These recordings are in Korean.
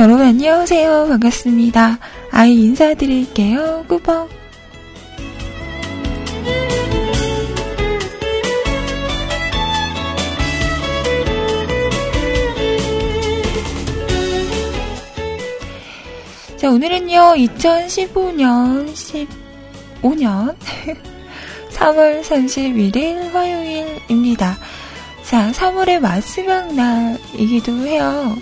짠! 여러분 안녕하세요. 반갑습니다. 아이 인사드릴게요. 꾸벅. 자, 오늘은요, 2015년 15년 3월 31일 화요일입니다. 자, 3월의 마지막 날이기도 해요.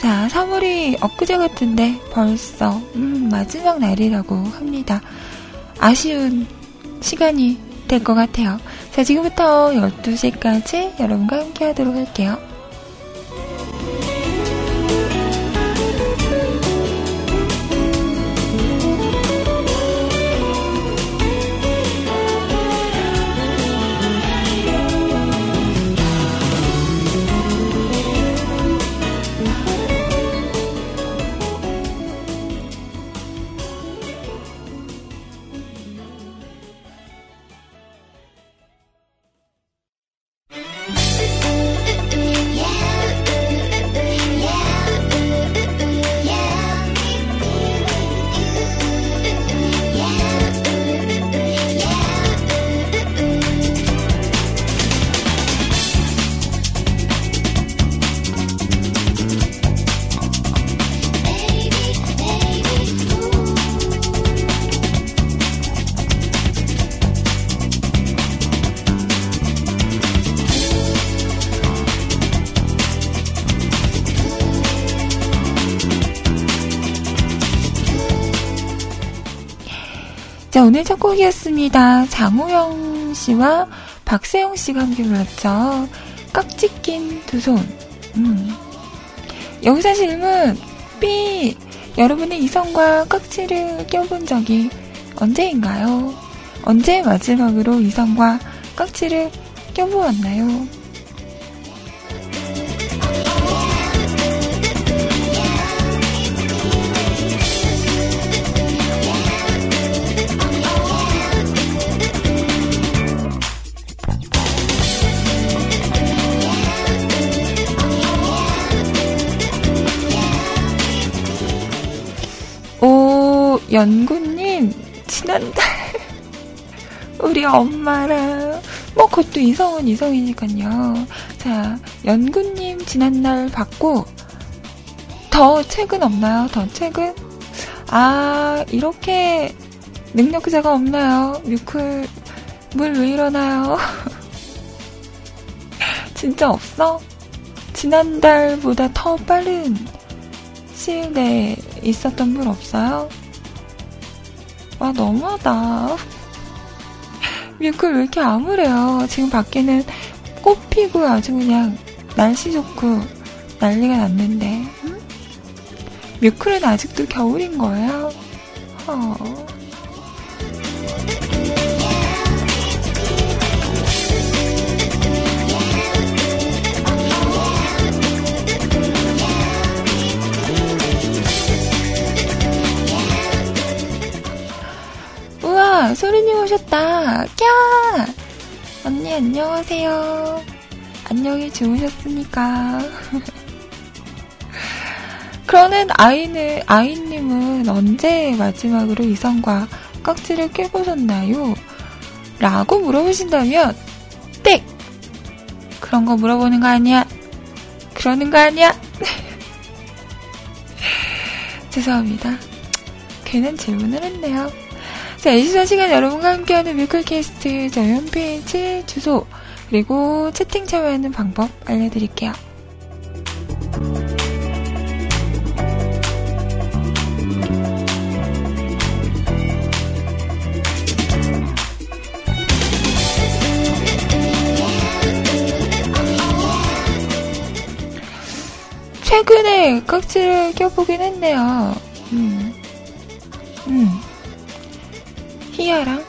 자, 3월이 엊그제 같은데 벌써 음, 마지막 날이라고 합니다. 아쉬운 시간이 될 것 같아요. 자, 지금부터 12시까지 여러분과 함께 하도록 할게요. 곡이었습니다. 장우영 씨와 박세영 씨가 함께 불렀죠. 깍지 낀 두 손. 음. 여기서 질문. B. 여러분의 이성과 깍지를 껴본 적이 언제인가요? 언제 마지막으로 이성과 깍지를 껴보았나요? 연구님, 지난달, 우리 엄마랑, 뭐, 그것도 이성은 이성이니까요. 자, 연구님, 지난달 받고, 더 책은 없나요? 더 책은? 아, 이렇게 능력자가 없나요? 뮤클, 물 왜 이러나요? 진짜 없어? 지난달보다 더 빠른 시일 내에 있었던 물 없어요? 와, 너무하다. 뮤클 왜 이렇게 암울해요? 지금 밖에는 꽃 피고 아주 그냥 날씨 좋고 난리가 났는데. 응? 뮤클은 아직도 겨울인 거예요? 어. 소리님 오셨다. 꺄! 언니, 안녕하세요. 안녕히 주무셨습니까? 그러는 아이는, 아이님은 언제 마지막으로 이성과 깍지를 껴보셨나요? 라고 물어보신다면, 땡! 그런 거 물어보는 거 아니야. 그러는 거 아니야. 죄송합니다. 괜한 질문을 했네요. 자, 24시간 여러분과 함께하는 뮤클캐스트 저희 홈페이지 주소 그리고 채팅 참여하는 방법 알려드릴게요. 최근에 깍지를 껴보긴 했네요. 희아랑?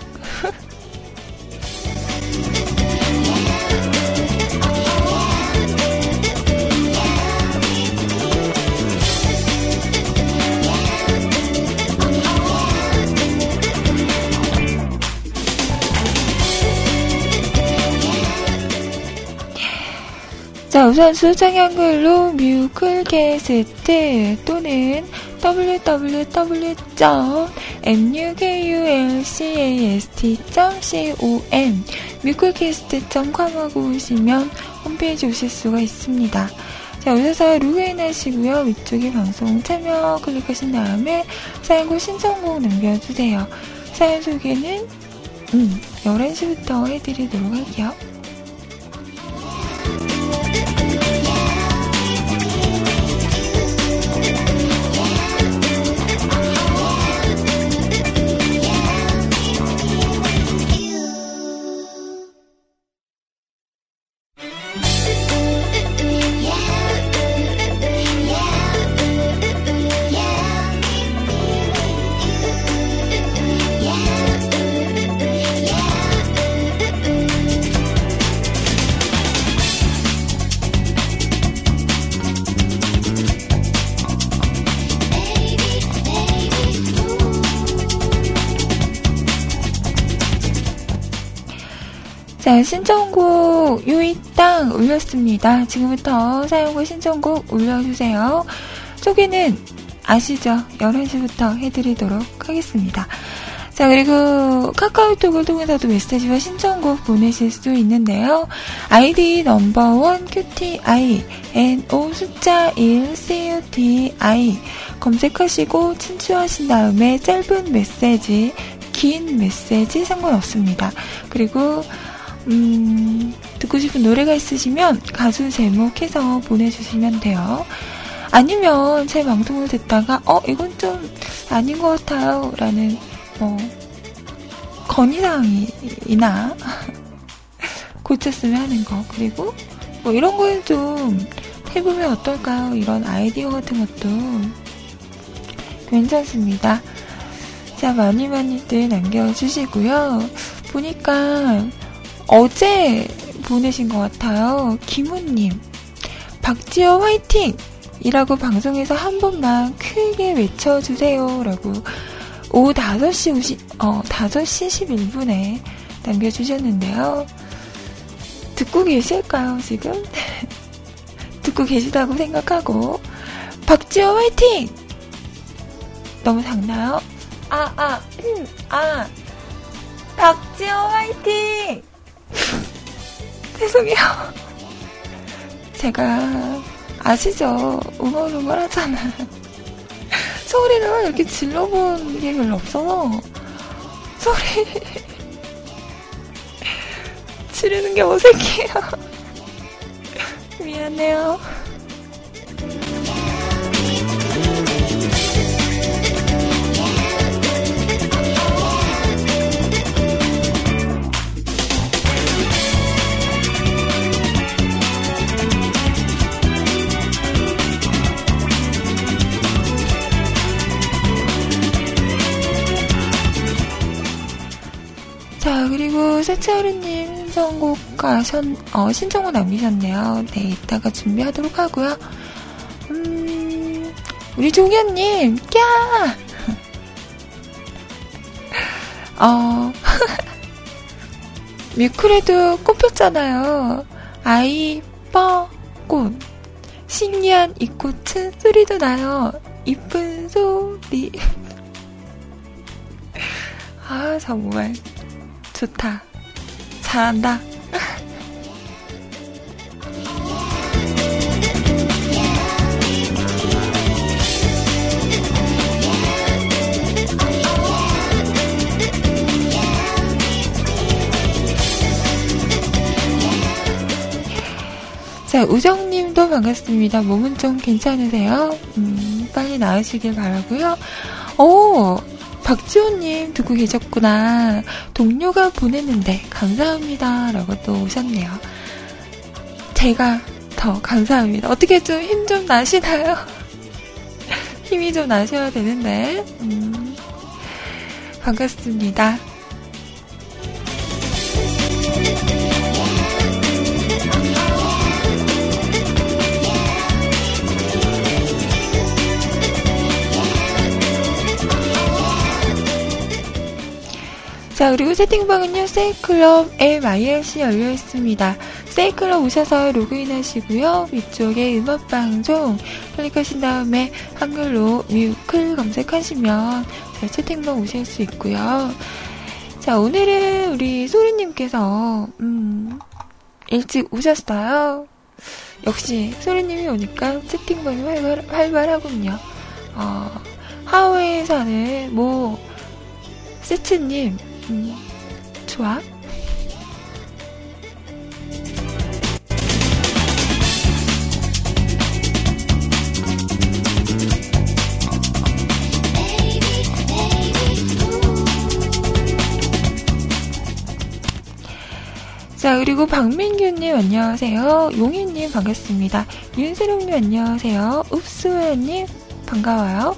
자, 우선 수정 한글로 뮤클 게스트 또는 www. www.mukulcast.com 뮤클캐스트.com 하고 오시면 홈페이지 오실 수가 있습니다. 자, 오셔서 로그인 하시고요. 위쪽에 방송 참여 클릭하신 다음에 사연과 신청곡 남겨주세요. 사연 소개는 음, 11시부터 해드리도록 할게요. 올렸습니다. 지금부터 사용과 신청곡 올려주세요. 소개는 아시죠? 11시부터 해드리도록 하겠습니다. 자, 그리고 카카오톡을 통해서도 메시지와 신청곡 보내실 수 있는데요. 아이디 넘버원 QTI, NO 숫자 1 CUTI 검색하시고 친추하신 다음에 짧은 메시지, 긴 메시지 상관없습니다. 그리고 음, 듣고 싶은 노래가 있으시면 가수 제목해서 보내주시면 돼요. 아니면 제 방송을 듣다가 어 이건 좀 아닌 것 같아요 라는 뭐 건의사항이나 고쳤으면 하는 거 그리고 뭐 이런 거에 좀 해보면 어떨까요? 이런 아이디어 같은 것도 괜찮습니다. 자 많이 많이들 남겨주시고요. 보니까 어제 보내신 것 같아요. 김우님. 박지호 화이팅! 이라고 방송에서 한 번만 크게 외쳐주세요. 라고 오후 5시 50, 어, 5시 11분에 남겨주셨는데요. 듣고 계실까요, 지금? 듣고 계시다고 생각하고. 박지호 화이팅! 너무 작나요? 아, 아, 음, 아. 박지호 화이팅! 죄송해요. 제가 아시죠? 우물우물 하잖아. 소리를 이렇게 질러본 게 별로 없어서 소리 지르는 게 어색해요. 미안해요. 그리고 세차하루님 신청곡 가선, 어, 신청곡 남기셨네요. 네, 이따가 준비하도록 하고요. 음, 우리 종현님, 꺄! 어, 뮤클에도 꽃 폈잖아요. 아이, 뻐, 꽃. 신기한 이 꽃은 소리도 나요. 이쁜 소리. 아, 정말. 좋다. 잘한다. 자, 우정님도 반갑습니다. 몸은 좀 괜찮으세요? 음, 빨리 나으시길 바라고요. 오, 박지호님 듣고 계셨구나. 동료가 보냈는데 감사합니다. 라고 또 오셨네요. 제가 더 감사합니다. 어떻게 좀 힘좀 나시나요? 힘이 좀 나셔야 되는데. 음, 반갑습니다. 자, 그리고 채팅방은요, 세이클럽 MIRC 열려 있습니다. 세이클럽 오셔서 로그인 하시고요. 위쪽에 음악방송 클릭하신 다음에 한글로 뮤클 검색하시면 제 채팅방 오실 수 있고요. 자, 오늘은 우리 소리님께서, 음, 일찍 오셨어요. 역시 소리님이 오니까 채팅방이 활발, 활발하군요. 어, 하와이에 사는 뭐, 세츠님, 음, 좋아? 자, 그리고 박민규님 안녕하세요. 용희님 반갑습니다. 윤세롱님 안녕하세요. 읍수연님 반가워요.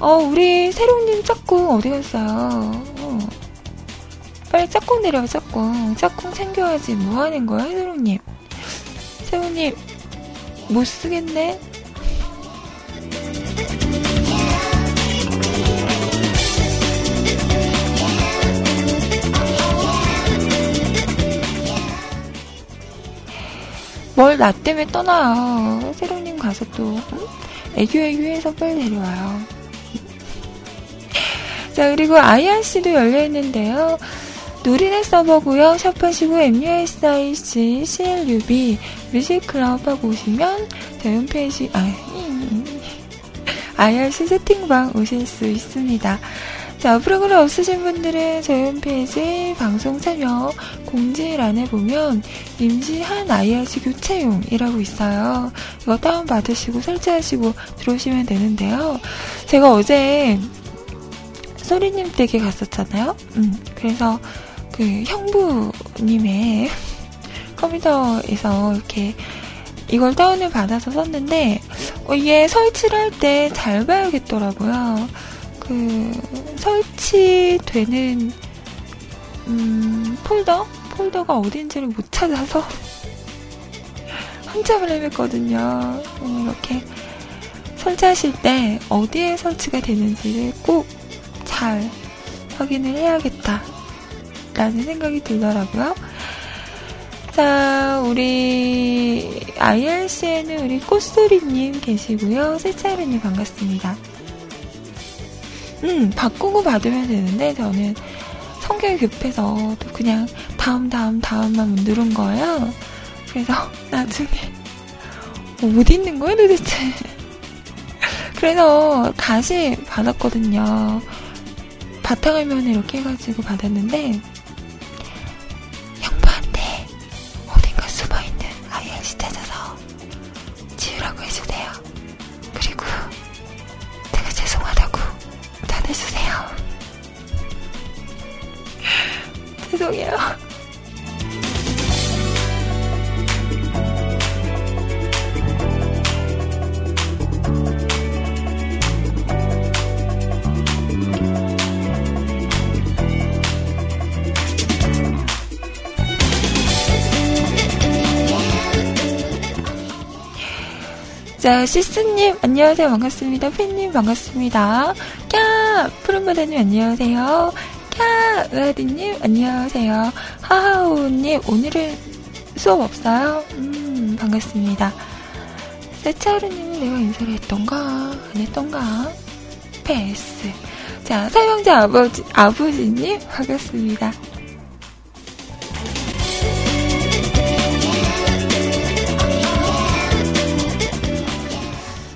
어, 우리 세롱님 짝꿍 어디 갔어요? 어. 빨리 짝꿍 내려와, 짝꿍. 짝꿍 챙겨야지. 뭐 하는 거야, 세롱님? 세롱님, 못 쓰겠네? 뭘 나 때문에 떠나요. 세롱님 가서 또 응? 애교 애교해서 빨리 내려와요. 자 그리고 IRC도 열려있는데요. 누리넷 서버고요. 샵하시고 MUSIC CLUB 뮤직클럽 하고 오시면 제 홈페이지 아 IRC 세팅방 오실 수 있습니다. 자, 프로그램 없으신 분들은 저희 홈페이지 방송 참여 공지란에 보면 임시한 IRC 교체용이라고 있어요. 이거 다운받으시고 설치하시고 들어오시면 되는데요. 제가 어제 소리님 댁에 갔었잖아요. 음, 그래서 그 형부님의 컴퓨터에서 이렇게 이걸 다운을 받아서 썼는데 어, 이게 설치를 할 때 잘 봐야겠더라고요. 그 설치되는 음, 폴더 폴더가 어딘지를 못 찾아서 한참을 헤맸거든요. 음, 이렇게 설치하실 때 어디에 설치가 되는지를 꼭 잘 확인을 해야겠다. 라는 생각이 들더라고요. 자, 우리 IRC에는 우리 꽃소리님 계시고요. 세차르님 반갑습니다. 음, 바꾸고 받으면 되는데 저는 성격이 급해서 또 그냥 다음 다음 다음만 누른 거예요. 그래서 나중에 뭐 어디 있는 거야 도대체? 그래서 다시 받았거든요. 바탕화면을 이렇게 해가지고 받았는데 형부한테 어딘가 숨어있는 IRC 찾아서 지우라고 해주세요. 그리고 제가 죄송하다고 전해주세요. 죄송해요. 자, 시스님, 안녕하세요. 반갑습니다. 팬님, 반갑습니다. 캬! 푸른바다님, 안녕하세요. 캬! 으아디님, 안녕하세요. 하하오님, 오늘은 수업 없어요? 음, 반갑습니다. 세차르님은 내가 인사를 했던가, 안 했던가? 패스. 자, 사용자 아버지, 아버지님, 반갑습니다.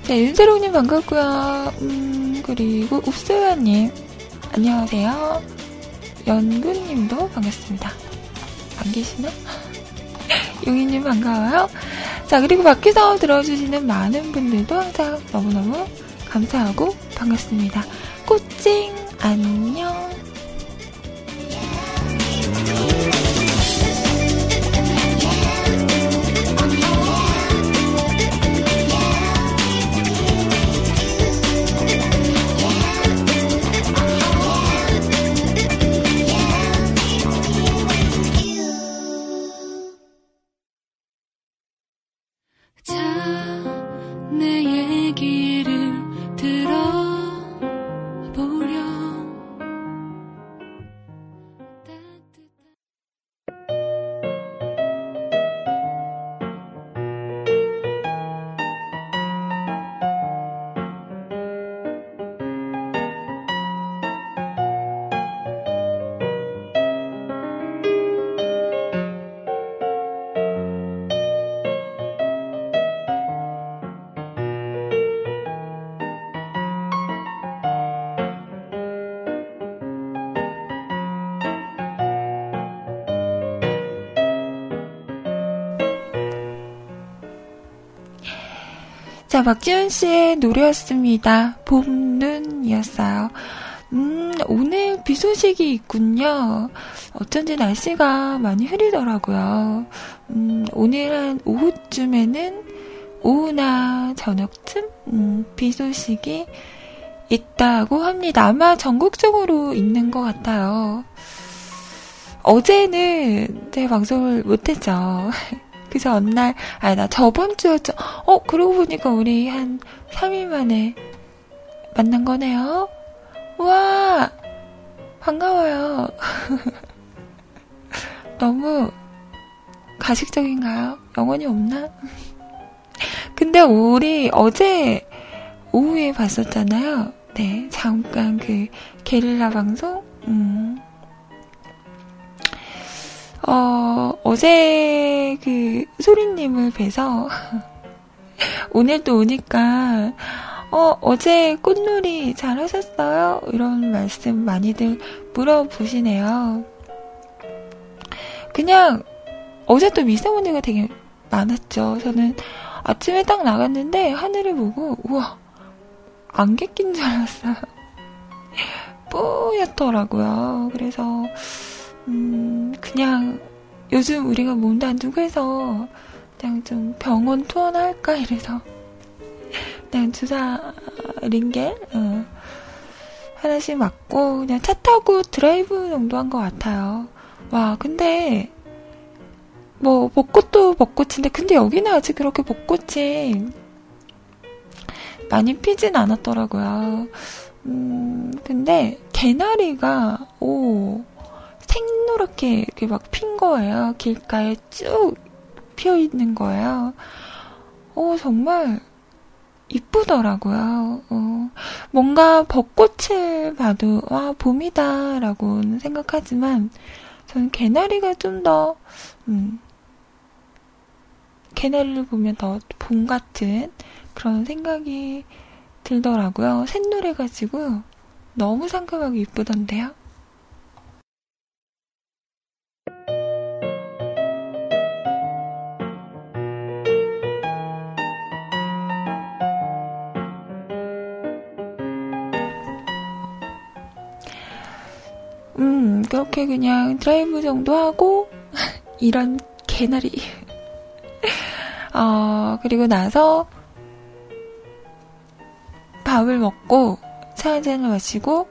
네, 윤세롱님 반갑고요. 음, 그리고 읍소야님 안녕하세요. 연구님도 반갑습니다. 안 계시나? 용희님 반가워요. 자, 그리고 밖에서 들어주시는 많은 분들도 항상 너무너무 감사하고 반갑습니다. 꽃찡, 안녕. 박지현 씨의 노래였습니다. 봄눈이었어요. 음, 오늘 비 소식이 있군요. 어쩐지 날씨가 많이 흐리더라고요. 음, 오늘 한 오후쯤에는 오후나 저녁쯤, 음, 비 소식이 있다고 합니다. 아마 전국적으로 있는 것 같아요. 어제는 제 방송을 못했죠. 그 전날, 아니, 나 저번 주였죠. 어, 그러고 보니까 우리 한 3일 만에 만난 거네요. 와! 반가워요. 너무 가식적인가요? 영혼이 없나? 근데 우리 어제 오후에 봤었잖아요. 네, 잠깐 그 게릴라 방송? 음. 어, 어제 그 소리님을 뵈서 오늘 또 오니까 어, 어제 꽃놀이 잘 하셨어요? 이런 말씀 많이들 물어보시네요. 그냥 어제 또 미세먼지가 되게 많았죠. 저는 아침에 딱 나갔는데 하늘을 보고 우와 안개 낀 줄 알았어요. 뿌옇더라고요. 그래서 음, 그냥 요즘 우리가 몸도 안 두고 해서 그냥 좀 병원 투어할까 이래서 그냥 주사 링겔 어, 하나씩 맞고 그냥 차 타고 드라이브 정도 한 것 같아요. 와 근데 뭐 벚꽃도 벚꽃인데 근데 여기는 아직 그렇게 벚꽃이 많이 피진 않았더라고요. 음 근데 개나리가 오 생노랗게 이렇게 막 핀 거예요. 길가에 쭉 피어 있는 거예요. 어, 정말 이쁘더라고요. 어, 뭔가 벚꽃을 봐도, 와, 봄이다 라고 생각하지만, 저는 개나리가 좀 더, 음, 개나리를 보면 더 봄 같은 그런 생각이 들더라고요. 샛노래가지고 너무 상큼하고 이쁘던데요. 그렇게 그냥 드라이브 정도 하고, 이런 개나리. 어, 그리고 나서, 밥을 먹고, 차 한잔을 마시고,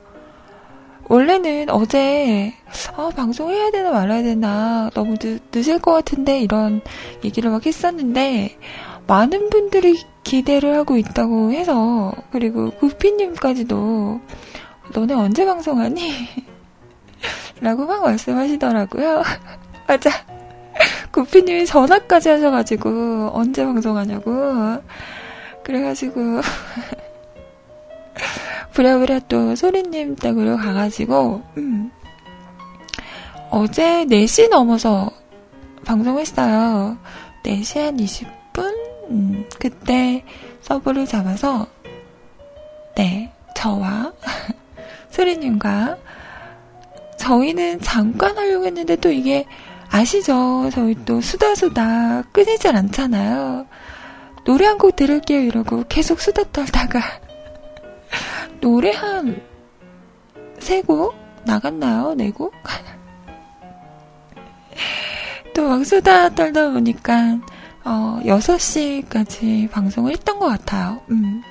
원래는 어제, 아, 방송해야 되나 말아야 되나, 너무 늦, 늦을 것 같은데, 이런 얘기를 막 했었는데, 많은 분들이 기대를 하고 있다고 해서, 그리고 구피님까지도, 너네 언제 방송하니? 라고 막 말씀하시더라고요. 맞아. 구피님이 전화까지 하셔가지고, 언제 방송하냐고. 그래가지고, 부랴부랴 또 소리님 댁으로 가가지고, 음, 어제 4시 넘어서 방송했어요. 4시 한 20분? 음, 그때 서브를 잡아서, 네, 저와 소리님과 저희는 잠깐 하려고 했는데 또 이게 아시죠? 저희 또 수다수다 끊이질 않잖아요. 노래 한 곡 들을게요 이러고 계속 수다 떨다가 노래 한 세 곡 나갔나요? 네 곡? 또 막 수다 떨다 보니까 어, 6시까지 방송을 했던 것 같아요. 음.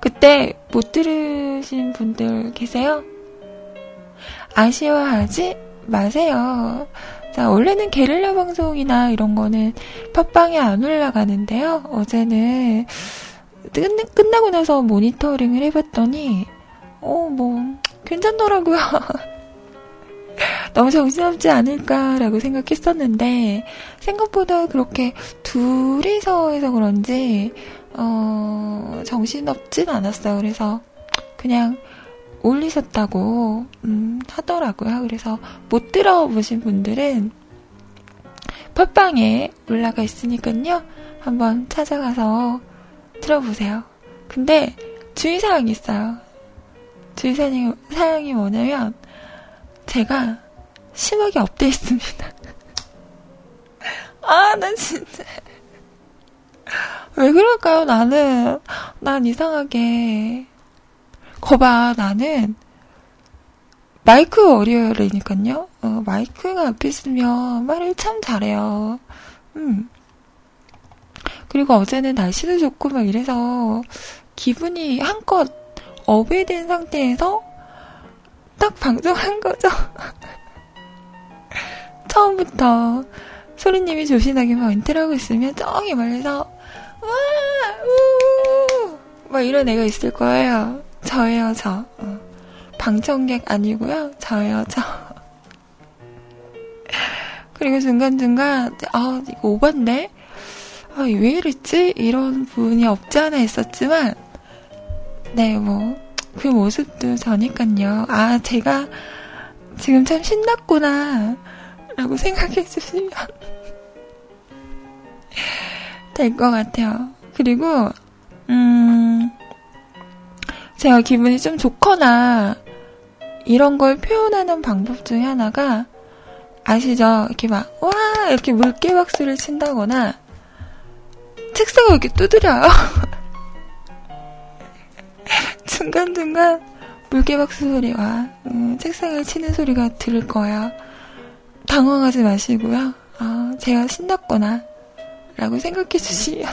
그때 못 들으신 분들 계세요? 아쉬워하지 마세요. 자, 원래는 게릴라 방송이나 이런 거는 팟빵에 안 올라가는데요. 어제는 끝, 끝나고 나서 모니터링을 해봤더니, 어, 뭐, 괜찮더라고요. 너무 정신없지 않을까라고 생각했었는데, 생각보다 그렇게 둘이서 해서 그런지, 어, 정신없진 않았어요. 그래서, 그냥, 올리셨다고 음, 하더라고요. 그래서 못 들어보신 분들은 팟빵에 올라가 있으니까요. 한번 찾아가서 들어보세요. 근데 주의사항이 있어요. 주의사항이 사항이 뭐냐면 제가 심하게 업돼 있습니다. 아, 나 진짜. 왜 그럴까요, 나는? 난 이상하게. 거봐, 나는 마이크 워리어라니까요. 어, 마이크가 앞에 있으면 말을 참 잘해요. 음. 그리고 어제는 날씨도 좋고 막 이래서 기분이 한껏 업이 된 상태에서 딱 방송한 거죠. 처음부터 소리님이 조신하게 막 인트를 하고 있으면 저기 멀리서 와, 우, 막 이런 애가 있을 거예요. 저예요, 저. 어. 방청객 아니고요. 저예요, 저. 그리고 중간중간, 아, 이거 오반데? 아, 왜 이랬지? 이런 부분이 없지 않아 있었지만, 네, 뭐, 그 모습도 저니깐요. 아, 제가 지금 참 신났구나. 라고 생각해 주시면 될 것 같아요. 그리고, 음, 제가 기분이 좀 좋거나, 이런 걸 표현하는 방법 중에 하나가, 아시죠? 이렇게 막, 와! 이렇게 물개 박수를 친다거나, 책상을 이렇게 두드려요. 중간중간 물개 박수 소리와 음, 책상을 치는 소리가 들을 거예요. 당황하지 마시고요. 아, 제가 신났구나. 라고 생각해 주시면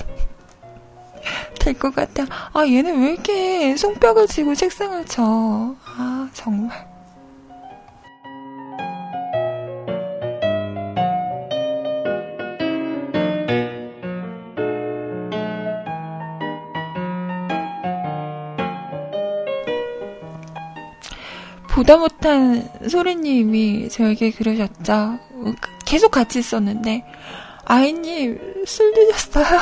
될 것 같아요. 아, 얘는 왜 이렇게 손뼉을 쥐고 책상을 쳐. 아, 정말. 보다 못한 소리님이 저에게 그러셨죠. 계속 같이 있었는데, 아이님, 술 드셨어요?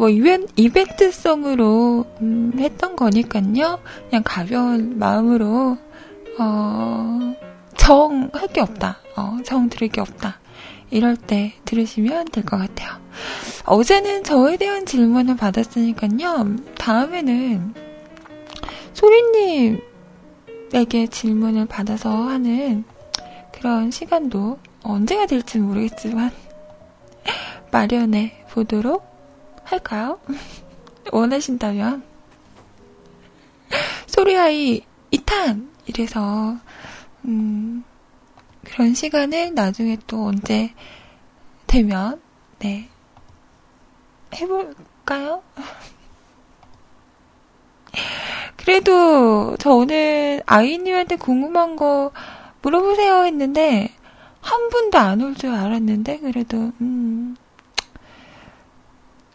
뭐, 이벤, 이벤트성으로, 음, 했던 거니까요. 그냥 가벼운 마음으로, 어, 정, 할 게 없다. 어, 정 들을 게 없다. 이럴 때 들으시면 될 것 같아요. 어제는 저에 대한 질문을 받았으니까요. 다음에는 소리님에게 질문을 받아서 하는 그런 시간도 언제가 될지 모르겠지만 마련해 보도록 할까요? 원하신다면. 소리아이 2탄! 이래서, 음, 그런 시간을 나중에 또 언제 되면, 네. 해볼까요? 그래도 저 오늘 아이님한테 궁금한 거 물어보세요 했는데, 한 분도 안 올 줄 알았는데, 그래도, 음,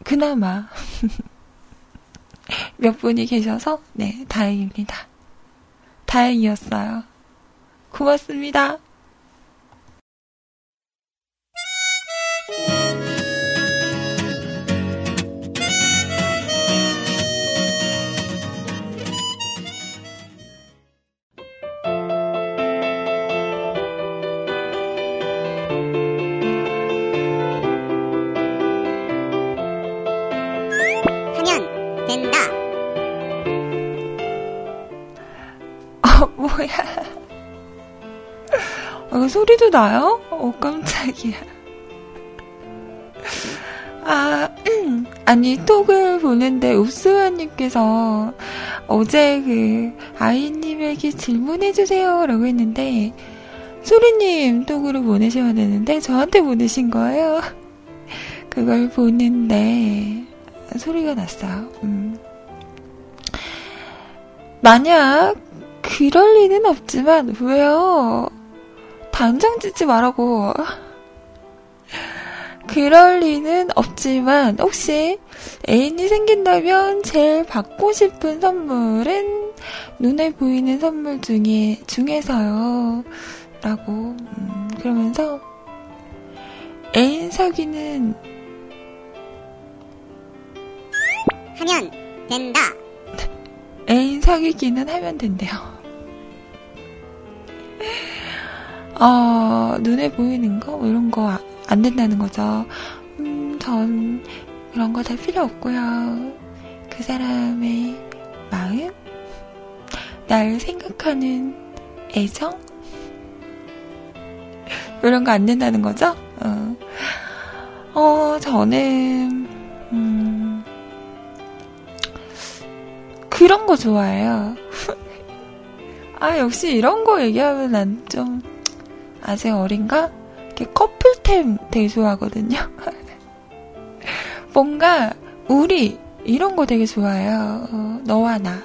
그나마 몇 분이 계셔서 네 다행입니다. 다행이었어요. 고맙습니다. 어, 소리도 나요? 어, 깜짝이야. 아, 음. 아니, 톡을 보는데, 읍스와님께서 어제 그, 아이님에게 질문해주세요. 라고 했는데, 소리님 톡으로 보내셔야 되는데, 저한테 보내신 거예요. 그걸 보는데, 소리가 났어요. 음. 만약 그럴 리는 없지만, 왜요? 단정 짓지 말라고. 그럴 리는 없지만, 혹시 애인이 생긴다면 제일 받고 싶은 선물은 눈에 보이는 선물 중에, 중에서요. 라고, 음, 그러면서, 애인 사귀는, 하면 된다. 애인 사귀기는 하면 된대요. 어, 눈에 보이는 거, 뭐 이런 거 안 된다는 거죠. 음, 전 그런 거 다 필요 없고요. 그 사람의 마음? 날 생각하는 애정? 이런 거 안 된다는 거죠? 어, 어 저는, 음, 그런 거 좋아해요. 아, 역시 이런 거 얘기하면 난 좀, 아직 어린가? 이렇게 커플템 되게 좋아하거든요. 뭔가, 우리, 이런 거 되게 좋아해요. 어, 너와 나.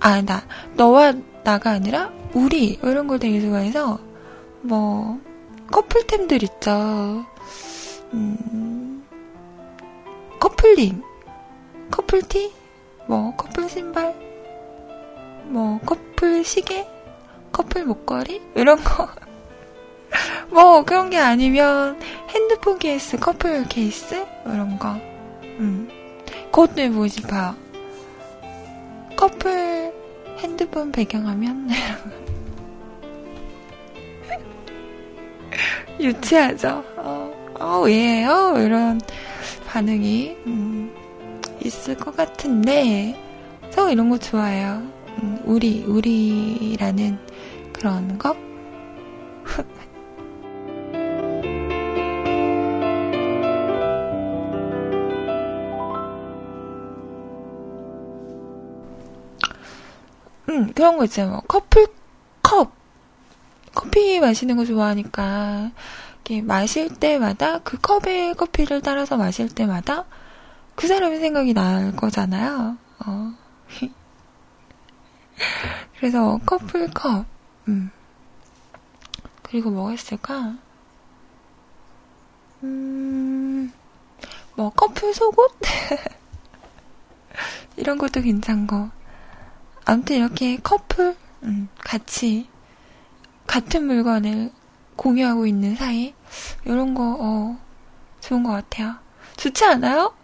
아, 나. 너와 나가 아니라, 우리. 이런 걸 되게 좋아해서, 뭐, 커플템들 있죠. 음, 커플링. 커플티? 뭐, 커플 신발? 뭐, 커플 시계? 커플 목걸이? 이런 거. 뭐, 그런 게 아니면 핸드폰 케이스, 커플 케이스? 이런 거. 음. 그것도 싶어요. 커플 핸드폰 배경화면? 유치하죠? 어, 어, 왜요? 이런 반응이, 음, 있을 것 같은데, 저 이런 거 좋아해요. 음, 우리, 우리라는 그런 거? 음, 그런 거 있잖아요. 뭐 커플 컵. 커피 마시는 거 좋아하니까, 이렇게 마실 때마다 그 컵에 커피를 따라서 마실 때마다 그 사람의 생각이 날 거잖아요. 어. 그래서 커플 컵. 음. 그리고 뭐가 있을까? 음, 뭐 커플 속옷? 이런 것도 괜찮고. 아무튼 이렇게 커플, 음, 같이, 같은 물건을 공유하고 있는 사이, 이런 거, 어, 좋은 것 같아요. 좋지 않아요?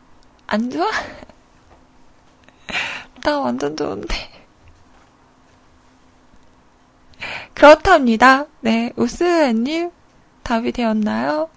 안 좋아? 나 완전 좋은데. 그렇답니다. 네, 우스님, 답이 되었나요?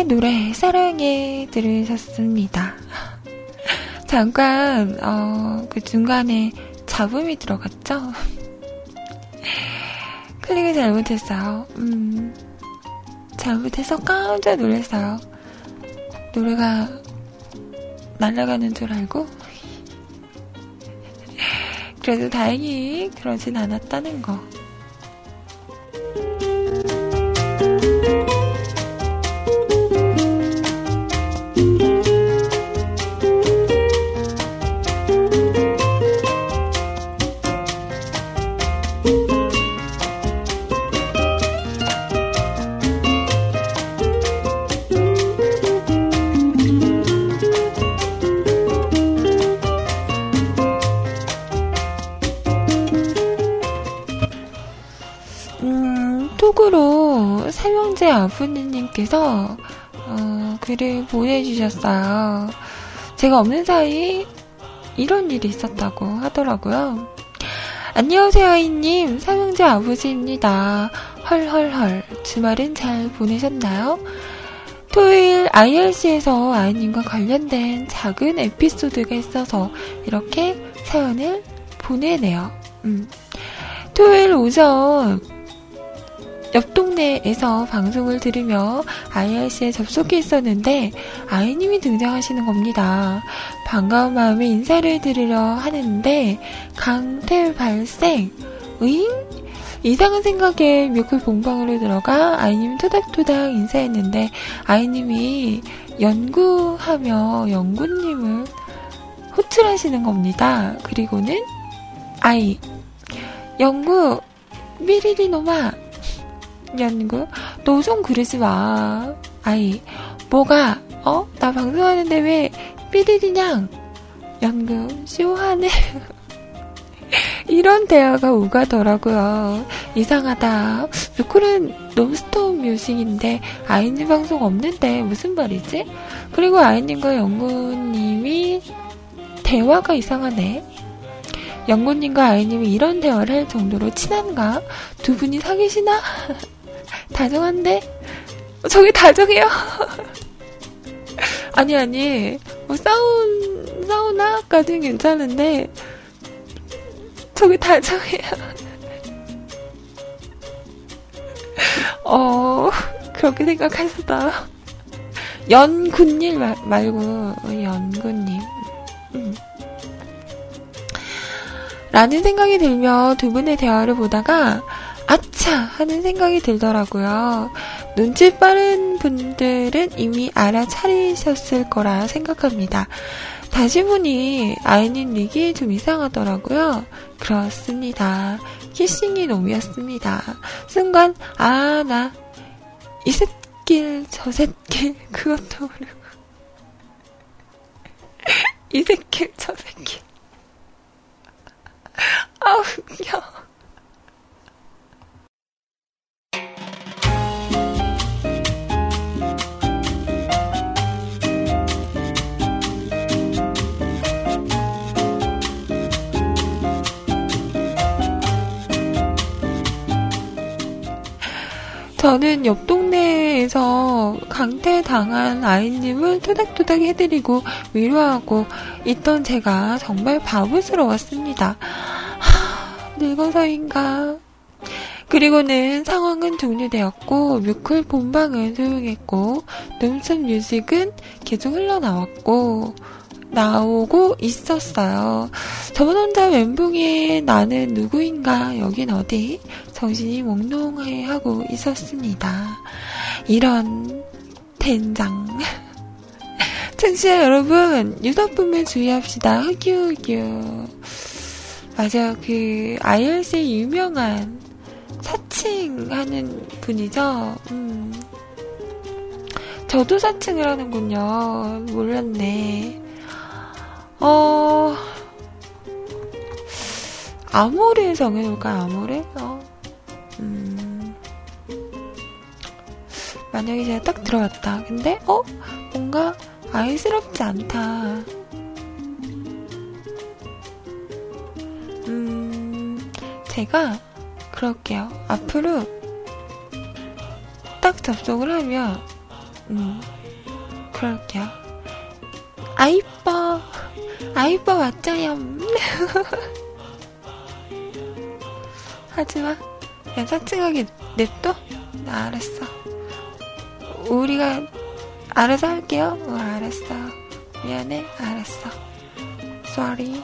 의 노래 사랑해 들으셨습니다. 잠깐 어, 그 중간에 잡음이 들어갔죠? 클릭을 잘못했어요. 음, 잘못해서 깜짝 놀랐어요. 노래가 날아가는 줄 알고 그래도 다행히 그러진 않았다는 거. 님께서 어, 글을 보내주셨어요. 제가 없는 사이 이런 일이 있었다고 하더라고요. 안녕하세요, 아이님. 삼형제 아버지입니다. 헐헐헐. 주말은 잘 보내셨나요? 토요일 IRC에서 아이님과 관련된 작은 에피소드가 있어서 이렇게 사연을 보내네요. 음. 토요일 오전 옆 동네에서 방송을 들으며 IRC에 접속해 있었는데 아이님이 등장하시는 겁니다. 반가운 마음에 인사를 드리려 하는데 강태 발생 응? 이상한 생각에 뮤클 본방으로 들어가 아이님 토닥토닥 인사했는데 아이님이 연구하며 연구님을 호출하시는 겁니다. 그리고는 아이 연구 미리리 노마 연구 너좀 그러지 마 아이 뭐가 어? 나 방송하는데 왜 삐리리냥 연구 쇼하네 이런 대화가 오가더라고요. 이상하다. 뮤클은 논스톱 뮤직인데 아이님 방송 없는데 무슨 말이지? 그리고 아이님과 영구님이 대화가 이상하네. 영구님과 아이님이 이런 대화를 할 정도로 친한가? 두 분이 사귀시나? 다정한데? 저게 다정해요? 아니, 아니, 뭐 싸운, 싸우나까지는 괜찮은데, 저게 다정해요. 어, 그렇게 생각하셨다. 연군님 말고, 연군님. 음. 라는 생각이 들며 두 분의 대화를 보다가 아 차 하는 생각이 들더라고요. 눈치 빠른 분들은 이미 알아차리셨을 거라 생각합니다. 다시 보니 아이님 릭이 좀 이상하더라고요. 그렇습니다. 키싱이 놈이었습니다. 순간 아 나 이 새끼 저 새끼 그것도 모르고 이 새끼 저 새끼 아 웃겨. 저는 옆 동네에서 강퇴당한 아이님을 토닥토닥 해드리고 위로하고 있던 제가 정말 바보스러웠습니다. 하, 늙어서인가. 그리고는 상황은 종료되었고 뮤클 본방은 조용했고 놈슨 뮤직은 계속 흘러나왔고 나오고 있었어요. 저번 혼자 멘붕에 나는 누구인가 여긴 어디 정신이 몽롱해 하고 있었습니다. 이런 된장. 청취자 여러분 유사품에 주의합시다. 흑유흑유. 맞아요. 그 IRC 유명한 사칭하는 분이죠. 음. 저도 사칭을 하는군요. 몰랐네. 어, 아모레 정해놓을까요, 아모레? 어, 음, 만약에 제가 딱 들어왔다. 근데, 어? 뭔가 아이스럽지 않다. 음, 제가 그럴게요. 앞으로 딱 접속을 하면, 음, 그럴게요. 아 이뻐. 아이뻐 맞죠요. 하지마. 야, 사칭하게 냅둬? 나 알았어. 우리가 알아서 할게요. 어, 알았어. 미안해. 알았어. Sorry.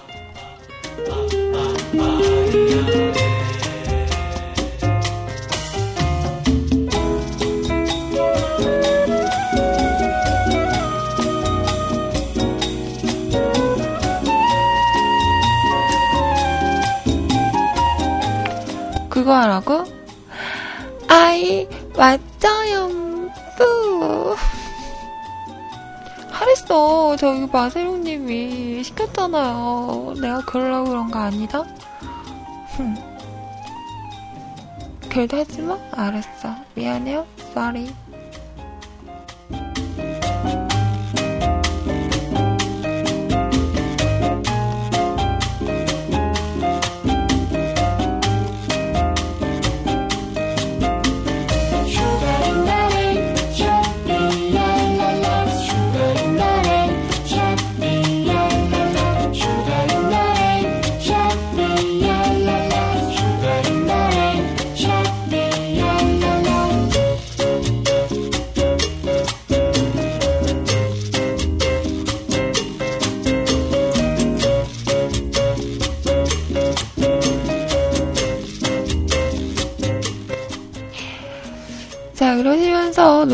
그거 하라고? 아이, 맞죠요, 뿌. 하랬어. 저기 마세롱님이 시켰잖아요. 내가 그러려고 그런 거 아니다? 흠. 그래도 하지 마? 알았어. 미안해요. Sugar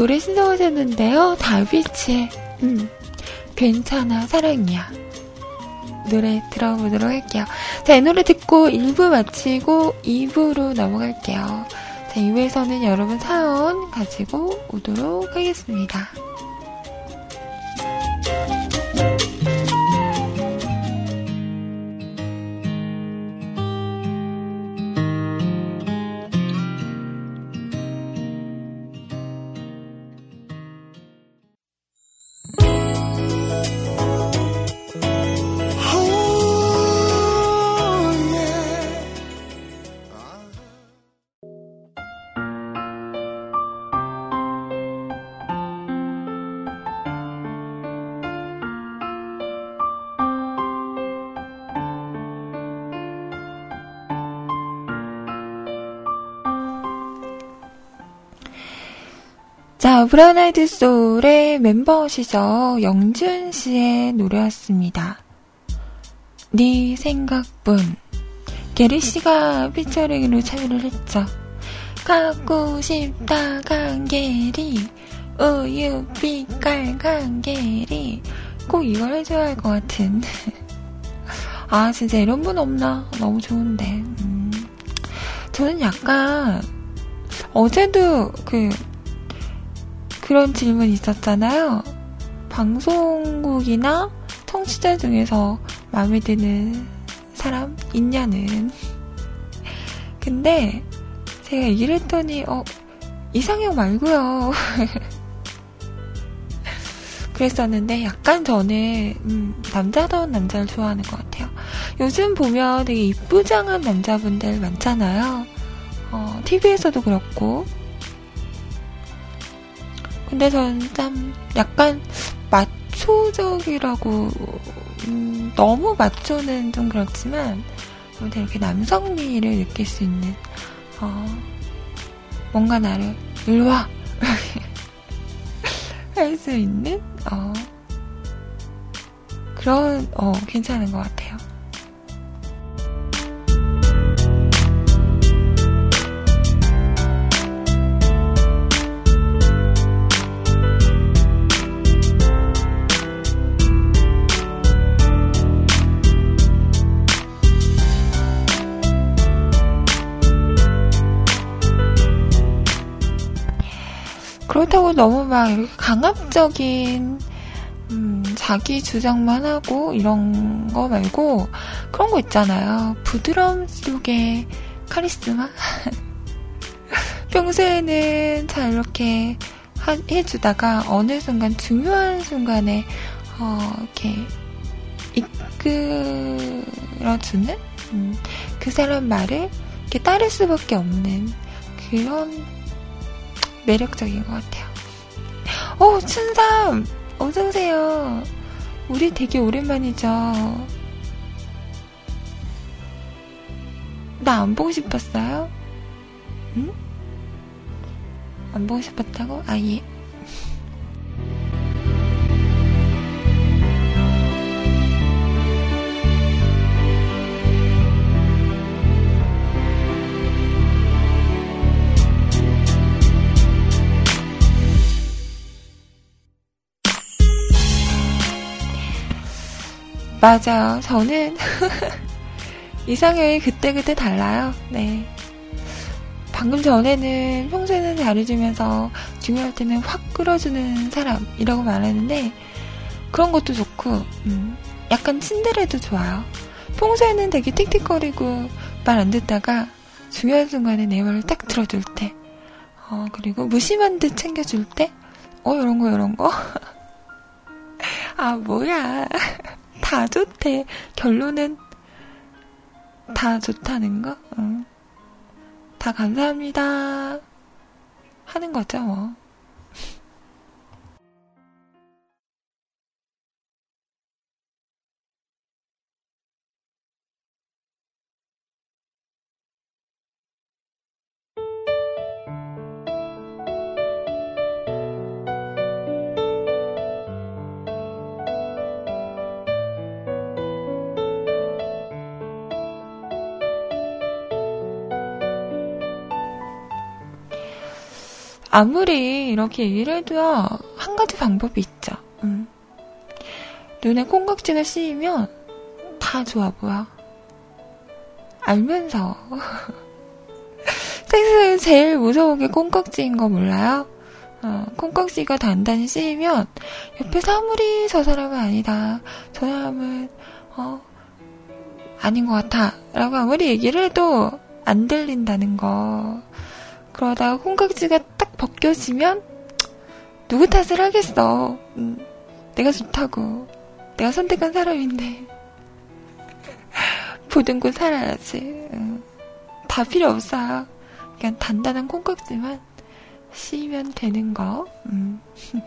노래 신청하셨는데요. 달빛의, 음, 괜찮아, 사랑이야. 노래 들어보도록 할게요. 자, 이 노래 듣고 1부 마치고 2부로 넘어갈게요. 자, 2부에서는 여러분 사연 가지고 오도록 하겠습니다. 자, 브라운 아이드 소울의 멤버시죠. 영준 씨의 노래였습니다. 네 생각뿐. 게리 씨가 피처링으로 참여를 했죠. 갖고 싶다 강게리 우유 빛깔 강게리 꼭 이걸 해줘야 할 것 같은 아 진짜 이런 분 없나 너무 좋은데 음. 저는 약간 어제도 그 그런 질문 있었잖아요. 방송국이나 청취자 중에서 마음에 드는 사람 있냐는. 근데 제가 얘기를 했더니, 어, 이상형 말고요. 그랬었는데 약간 저는 음, 남자다운 남자를 좋아하는 것 같아요. 요즘 보면 되게 이쁘장한 남자분들 많잖아요. 어, TV에서도 그렇고 근데 저는 참 약간 마초적이라고 음, 너무 마초는 좀 그렇지만 이렇게 남성미를 느낄 수 있는 어, 뭔가 나를 일와 할 수 있는 어, 그런 어, 괜찮은 것 같아요. 그렇다고 너무 막 이렇게 강압적인 음, 자기 주장만 하고 이런 거 말고 그런 거 있잖아요. 부드러움 속에 카리스마? 평소에는 잘 이렇게 하, 해주다가 어느 순간 중요한 순간에 어, 이렇게 이끌어주는 음, 그 사람 말을 이렇게 따를 수밖에 없는 그런 매력적인 것 같아요. 어, 춘삼! 어서오세요. 우리 되게 오랜만이죠. 나 안 보고 싶었어요? 응? 안 보고 싶었다고? 아, 예. 맞아요. 저는 이상형이 그때그때 달라요. 네. 방금 전에는 평소에는 잘해주면서 중요할 때는 확 끌어주는 사람이라고 말하는데 그런 것도 좋고 음, 약간 친데레도 좋아요. 평소에는 되게 틱틱거리고 말 안 듣다가 중요한 순간에 내 말을 딱 들어줄 때 어, 그리고 무심한 듯 챙겨줄 때 어, 이런 거, 이런 거. 아, 뭐야. 다 좋대. 결론은 다 좋다는 거? 응. 다 감사합니다. 하는 거죠, 뭐. 아무리 이렇게 얘기를 해도요, 한 가지 방법이 있죠. 음. 눈에 콩깍지가 씌이면 다 좋아 보여. 알면서. 세상에 제일 무서운 게 콩깍지인 거 몰라요? 어, 콩깍지가 단단히 씌이면 옆에서 아무리 저 사람은 아니다. 저 사람은 어, 아닌 것 같아. 라고 아무리 얘기를 해도 안 들린다는 거. 그러다가 콩깍지가 딱 벗겨지면 누구 탓을 하겠어. 음, 내가 좋다고. 내가 선택한 사람인데. 보든곳 살아야지. 음, 다 필요 없어요. 그냥 단단한 콩깍지만 씌면 되는 거. 음.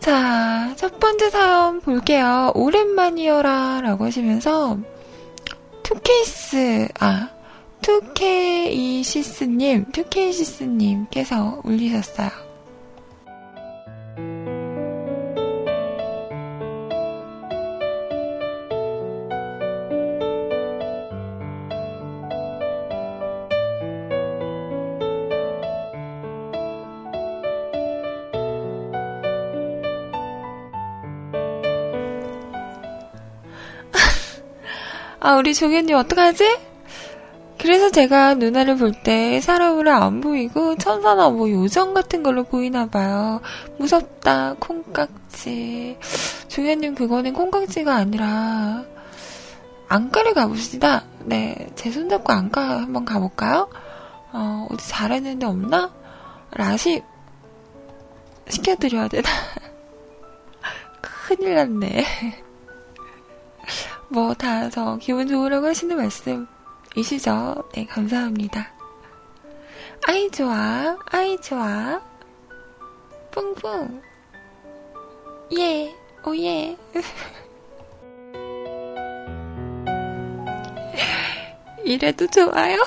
자, 첫 번째 사연 볼게요. 오랜만이여라 라고 하시면서, 투케이스, 아, 투케이시스님, 투케이시스님께서 올리셨어요. 아, 우리 종현님 어떡하지? 그래서 제가 누나를 볼 때 사람으로 안 보이고 천사나 뭐 요정 같은 걸로 보이나 봐요. 무섭다, 콩깍지. 종현님 그거는 콩깍지가 아니라 안과를 가봅시다. 네, 제 손잡고 안과 한번 가볼까요? 어, 어디 잘하는 데 없나? 라식 시켜드려야 되나? 큰일 났네. 뭐, 다 저 기분 좋으라고 하시는 말씀 이시죠? 네, 감사합니다. 아이, 좋아. 아이, 좋아. 뿡뿡. 예, 오예. 이래도 좋아요?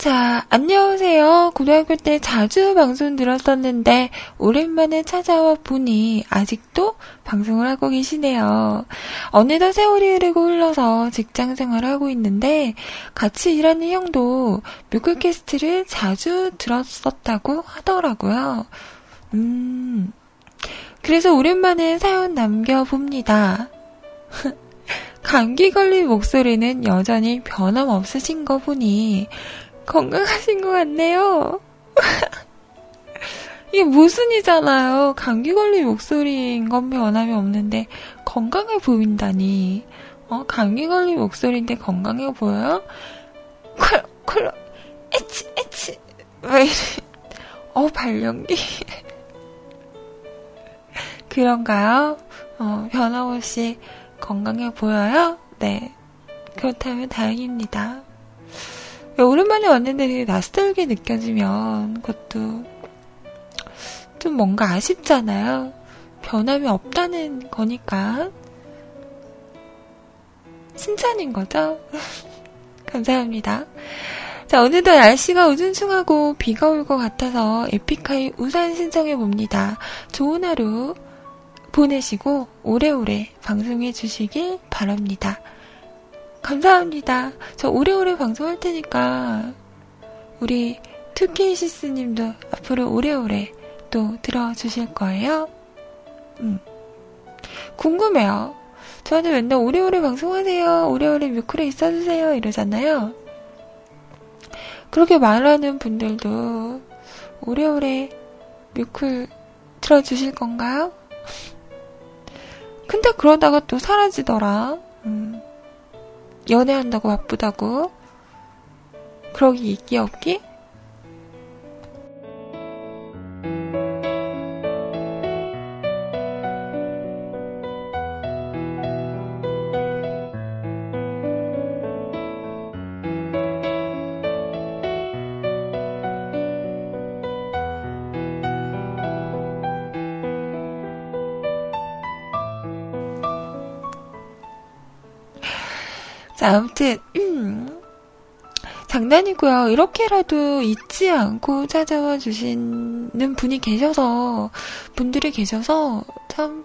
자, 안녕하세요. 고등학교 때 자주 방송 들었었는데, 오랜만에 찾아와 보니, 아직도 방송을 하고 계시네요. 어느덧 세월이 흐르고 흘러서 직장 생활을 하고 있는데, 같이 일하는 형도 뮤클캐스트를 자주 들었었다고 하더라고요. 음, 그래서 오랜만에 사연 남겨봅니다. 감기 걸린 목소리는 여전히 변함없으신 거 보니, 건강하신 것 같네요. 이게 무슨이잖아요. 감기 걸린 목소리인 건 변함이 없는데 건강해 보인다니. 어, 감기 걸린 목소리인데 건강해 보여요? 콜, 콜, 에치, 에치. 왜 이래. 어, 발연기. 그런가요? 어, 변함없이 건강해 보여요? 네. 그렇다면 다행입니다. 오랜만에 왔는데 낯설게 느껴지면 그것도 좀 뭔가 아쉽잖아요. 변함이 없다는 거니까. 칭찬인 거죠? 감사합니다. 자, 오늘도 날씨가 우중충하고 비가 올 것 같아서 에픽하이 우산 신청해 봅니다. 좋은 하루 보내시고 오래오래 방송해 주시길 바랍니다. 감사합니다. 저 오래오래 방송할 테니까 우리 투케이시스 님도 앞으로 오래오래 또 들어주실 거예요? 음. 궁금해요. 저한테 맨날 오래오래 방송하세요. 오래오래 뮤클에 있어주세요. 이러잖아요. 그렇게 말하는 분들도 오래오래 뮤클 들어주실 건가요? 근데 그러다가 또 사라지더라. 음. 연애한다고 바쁘다고 그러기 있기 없기? 자, 아무튼, 음, 장난이고요. 이렇게라도 잊지 않고 찾아와 주시는 분이 계셔서, 분들이 계셔서 참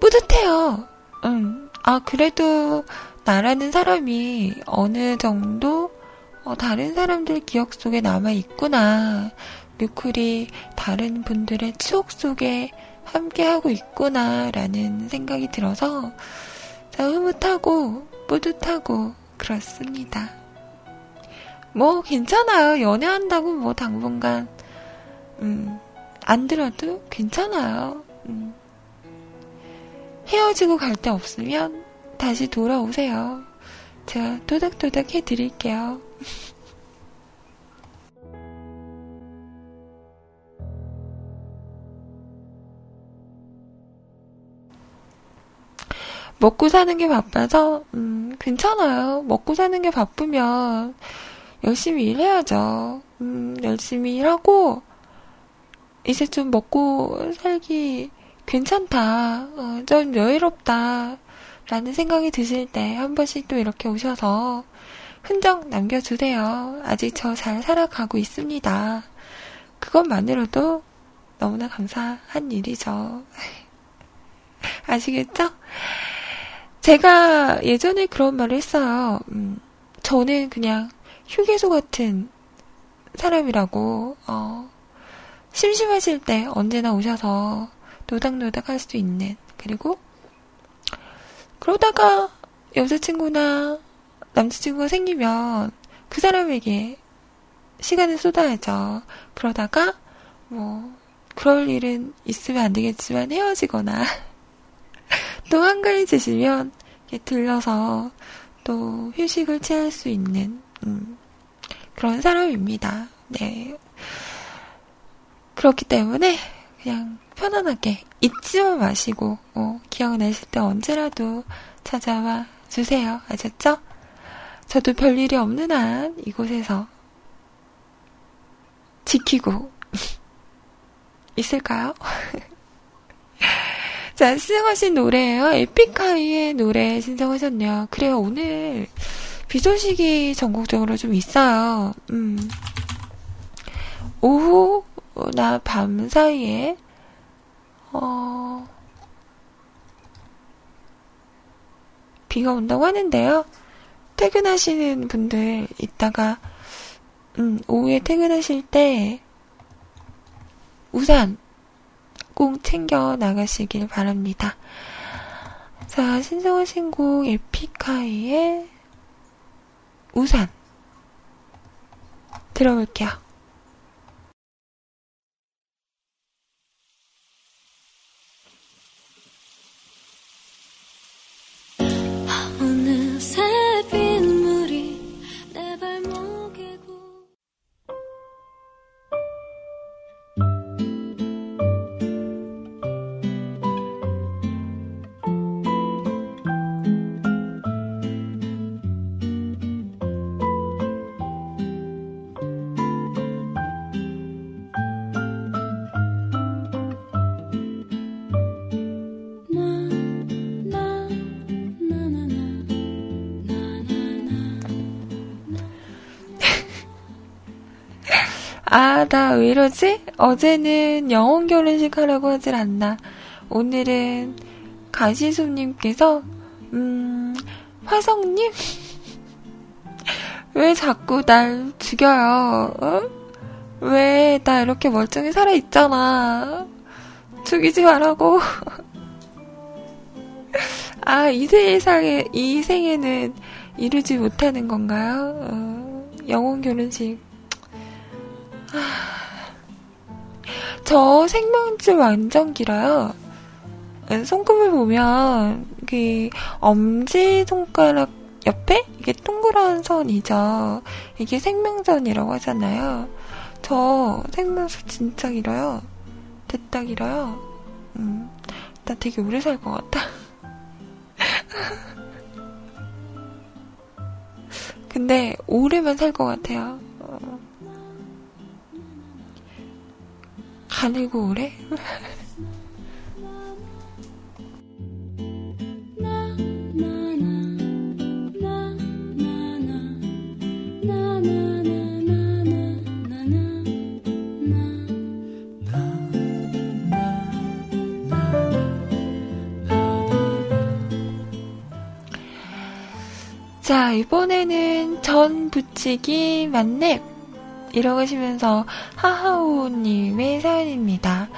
뿌듯해요. 음, 아, 그래도 나라는 사람이 어느 정도 어, 다른 사람들 기억 속에 남아 있구나. 뮤클이 다른 분들의 추억 속에 함께하고 있구나라는 생각이 들어서 흐뭇하고 뿌듯하고 그렇습니다. 뭐 괜찮아요. 연애한다고 뭐 당분간 음, 안 들어도 괜찮아요. 음. 헤어지고 갈 데 없으면 다시 돌아오세요. 제가 또닥또닥 해드릴게요. 먹고 사는 게 바빠서, 음, 괜찮아요. 먹고 사는 게 바쁘면 열심히 일해야죠. 음, 열심히 일하고, 이제 좀 먹고 살기 괜찮다. 어, 좀 여유롭다. 라는 생각이 드실 때 한 번씩 또 이렇게 오셔서 흔적 남겨주세요. 아직 저 잘 살아가고 있습니다. 그것만으로도 너무나 감사한 일이죠. 아시겠죠? 제가 예전에 그런 말을 했어요. 음, 저는 그냥 휴게소 같은 사람이라고, 어, 심심하실 때 언제나 오셔서 노닥노닥 할 수 있는, 그리고, 그러다가 여자친구나 남자친구가 생기면 그 사람에게 시간을 쏟아야죠. 그러다가, 뭐, 그럴 일은 있으면 안 되겠지만 헤어지거나, 또 한가해지시면 들러서 또 휴식을 취할 수 있는 음, 그런 사람입니다. 네. 그렇기 때문에 그냥 편안하게 잊지만 마시고 어, 기억나실 때 언제라도 찾아와 주세요. 아셨죠? 저도 별일이 없는 한 이곳에서 지키고 있을까요? 자, 신청하신 노래예요. 에픽하이의 노래 신청하셨네요. 그래요, 오늘 비 소식이 전국적으로 좀 있어요. 음. 오후나 밤 사이에 어, 비가 온다고 하는데요. 퇴근하시는 분들 이따가 음, 오후에 퇴근하실 때 우산 꼭 챙겨 나가시길 바랍니다. 자, 신성한 곡 에픽하이의 우산 들어볼게요. 아, 나 왜 이러지? 어제는 영혼 결혼식 하라고 하질 않나. 오늘은 가시수님께서, 음, 화성님? 왜 자꾸 날 죽여요? 어? 왜 나 이렇게 멀쩡히 살아있잖아. 죽이지 말라고. 아, 이 세상에, 이 생에는 이루지 못하는 건가요? 어, 영혼 결혼식 저 생명줄 완전 길어요. 손금을 보면 그 엄지 손가락 옆에 이게 동그란 선이죠. 이게 생명선이라고 하잖아요. 저 생명선 진짜 길어요. 됐다 길어요. 음, 나 되게 오래 살 것 같다. 근데 오래만 살 것 같아요. 가늘고 오래? 자, 이번에는 전 부치기 만렙 이러고 하시면서 하하오님의 사연입니다.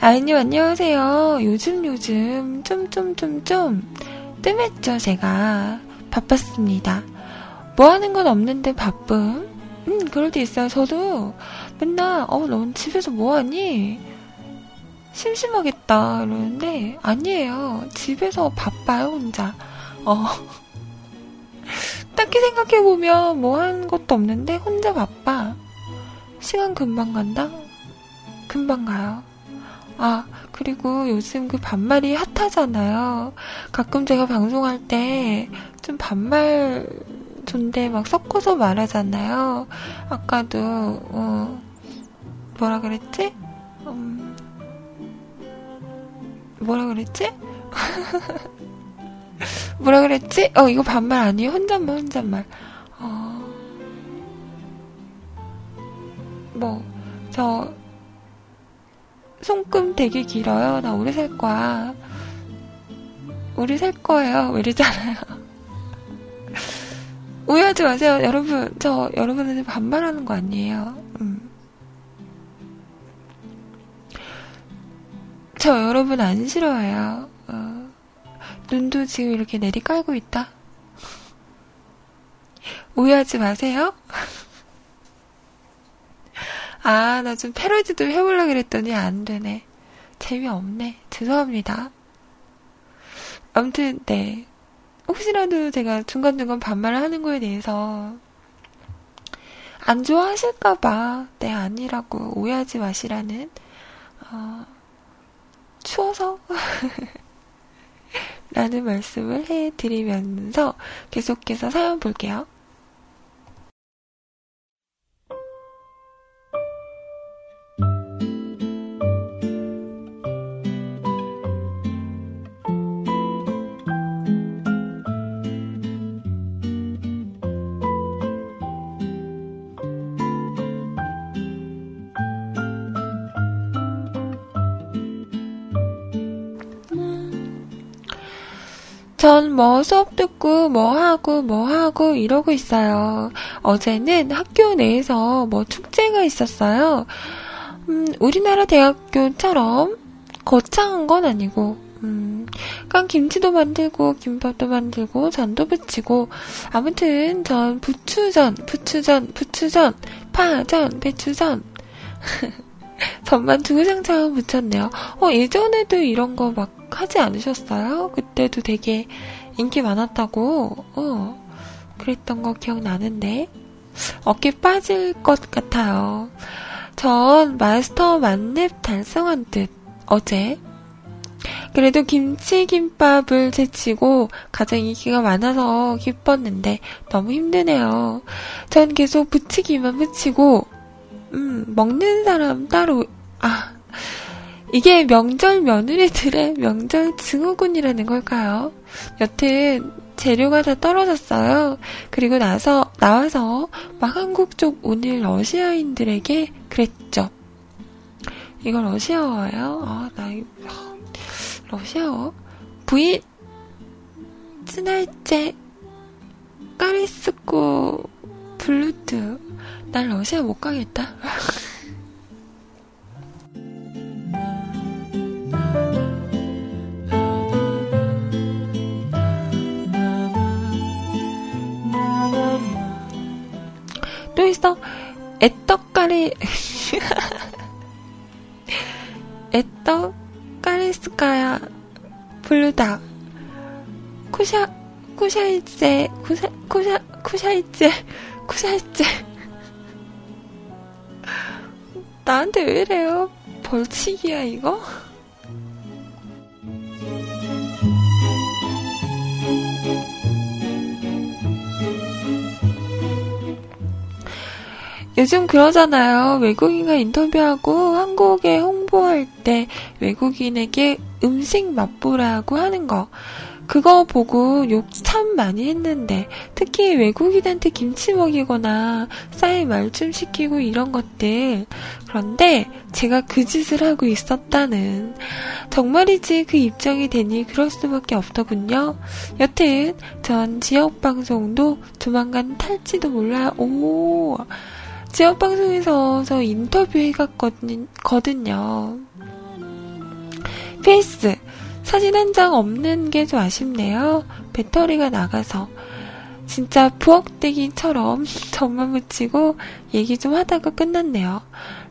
아이님 안녕하세요. 요즘 요즘 좀 좀 좀 좀 뜸했죠 제가 바빴습니다. 뭐 하는 건 없는데 바쁨? 음 그럴 때 있어요. 저도 맨날 어넌 집에서 뭐 하니? 심심하겠다 이러는데 아니에요. 집에서 바빠요 혼자. 어 딱히 생각해보면 뭐 하는 것도 없는데 혼자 바빠. 시간 금방 간다? 금방 가요. 아, 그리고 요즘 그 반말이 핫하잖아요. 가끔 제가 방송할 때 좀 반말 존대 막 섞어서 말하잖아요. 아까도, 어, 뭐라 그랬지? 음, 뭐라 그랬지? 뭐라 그랬지? 어, 이거 반말 아니에요? 혼잣말, 혼잣말. 어, 뭐, 저, 손금 되게 길어요. 나 오래 살 거야. 오래 살 거예요. 왜 이러잖아요. 오해하지 마세요. 여러분, 저 여러분한테 반말하는 거 아니에요. 음. 저 여러분 안 싫어해요. 어. 눈도 지금 이렇게 내리깔고 있다. 오해하지 마세요. 아, 나 좀 패러디도 해보려 그랬더니 안 되네. 재미없네. 죄송합니다. 아무튼, 네. 혹시라도 제가 중간중간 반말을 하는 거에 대해서 안 좋아하실까봐, 네, 아니라고 오해하지 마시라는, 어, 추워서, 라는 말씀을 해드리면서 계속해서 사연 볼게요. 전 뭐 수업 듣고 뭐 하고 뭐 하고 이러고 있어요. 어제는 학교 내에서 뭐 축제가 있었어요. 음, 우리나라 대학교처럼 거창한 건 아니고, 음, 그냥 김치도 만들고, 김밥도 만들고, 전도 부치고, 아무튼 전 부추전, 부추전, 부추전, 파전, 배추전. 전만 주구장창 붙였네요. 어, 예전에도 이런 거 막 하지 않으셨어요? 그때도 되게 인기 많았다고, 어, 그랬던 거 기억나는데. 어깨 빠질 것 같아요. 전 마스터 만렙 달성한 듯, 어제. 그래도 김치김밥을 제치고 가장 인기가 많아서 기뻤는데 너무 힘드네요. 전 계속 붙이기만 붙이고 음, 먹는 사람 따로, 아, 이게 명절 며느리들의 명절 증후군이라는 걸까요? 여튼, 재료가 다 떨어졌어요. 그리고 나서, 나와서 막 한국 쪽 오늘 러시아인들에게 그랬죠. 이거 러시아어예요? 아, 나 이거, 러시아어? 부인, 츠날제, 까리스코, 블루투. 난 러시아 못 가겠다. 또 있어. 애떡가리, 애떡가리스카야, 블루다. 쿠샤, 쿠샤이제, 쿠샤, 쿠샤, 쿠샤이제, 쿠샤이제. 나한테 왜 이래요? 벌칙이야, 이거? 요즘 그러잖아요. 외국인과 인터뷰하고 한국에 홍보할 때 외국인에게 음식 맛보라고 하는 거. 그거 보고 욕 참 많이 했는데 특히 외국인한테 김치 먹이거나 쌀 말춤 시키고 이런 것들 그런데 제가 그 짓을 하고 있었다는 정말이지 그 입장이 되니 그럴 수밖에 없더군요. 여튼 전 지역 방송도 조만간 탈지도 몰라요. 오 지역 방송에서 저 인터뷰 해갔거든요. face 사진 한 장 없는 게 좀 아쉽네요. 배터리가 나가서. 진짜 부엌데기처럼 점만 붙이고 얘기 좀 하다가 끝났네요.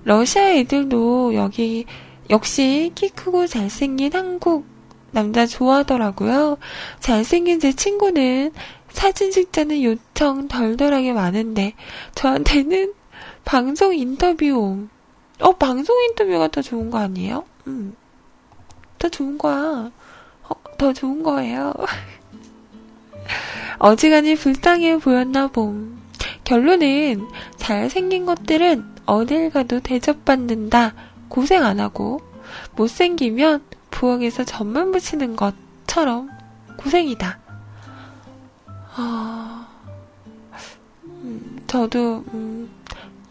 러시아 애들도 여기 역시 키 크고 잘생긴 한국 남자 좋아하더라고요. 잘생긴 제 친구는 사진 찍자는 요청 덜덜하게 많은데 저한테는 방송 인터뷰 어 방송 인터뷰가 더 좋은 거 아니에요? 음. 더 좋은 거야. 어, 더 좋은 거예요. 어지간히 불쌍해 보였나 봄. 결론은 잘생긴 것들은 어딜 가도 대접받는다. 고생 안 하고. 못생기면 부엌에서 전만 붙이는 것처럼 고생이다. 어, 음, 저도, 음,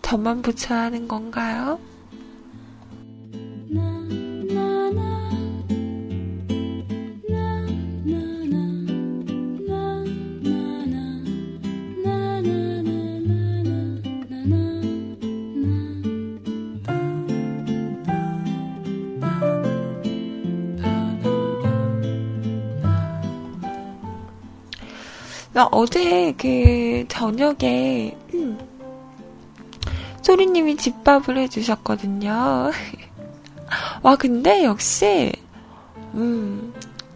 전만 붙여야 하는 건가요? 나 어제 그 저녁에 음, 소리님이 집밥을 해주셨거든요. 와 근데 역시 음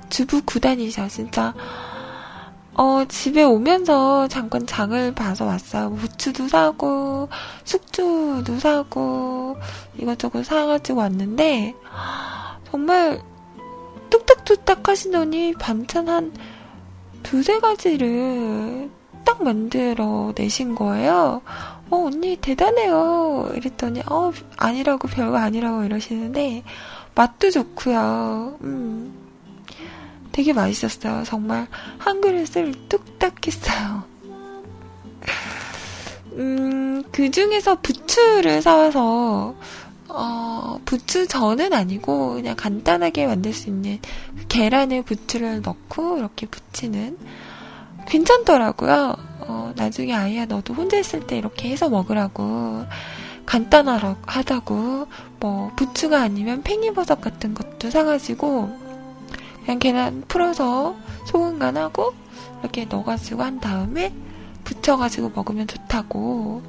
주부 구단이셔 진짜. 어, 집에 오면서 잠깐 장을 봐서 왔어요. 부추도 사고, 숙주도 사고, 이것저것 사가지고 왔는데, 정말 뚝딱뚝딱 하시더니 반찬 한 두세 가지를 딱 만들어 내신 거예요. 어, 언니 대단해요. 이랬더니, 어, 아니라고, 별거 아니라고 이러시는데, 맛도 좋고요. 음, 되게 맛있었어요. 정말 한 그릇을 뚝딱 했어요. 음, 그 중에서 부추를 사와서, 어, 부추 전은 아니고 그냥 간단하게 만들 수 있는 계란에 부추를 넣고 이렇게 부치는 괜찮더라고요. 어, 나중에 아이야 너도 혼자 있을 때 이렇게 해서 먹으라고 간단하다고 뭐 부추가 아니면 팽이버섯 같은 것도 사가지고 그냥 계란 풀어서 소금 간하고 이렇게 넣어가지고 한 다음에 부쳐가지고 먹으면 좋다고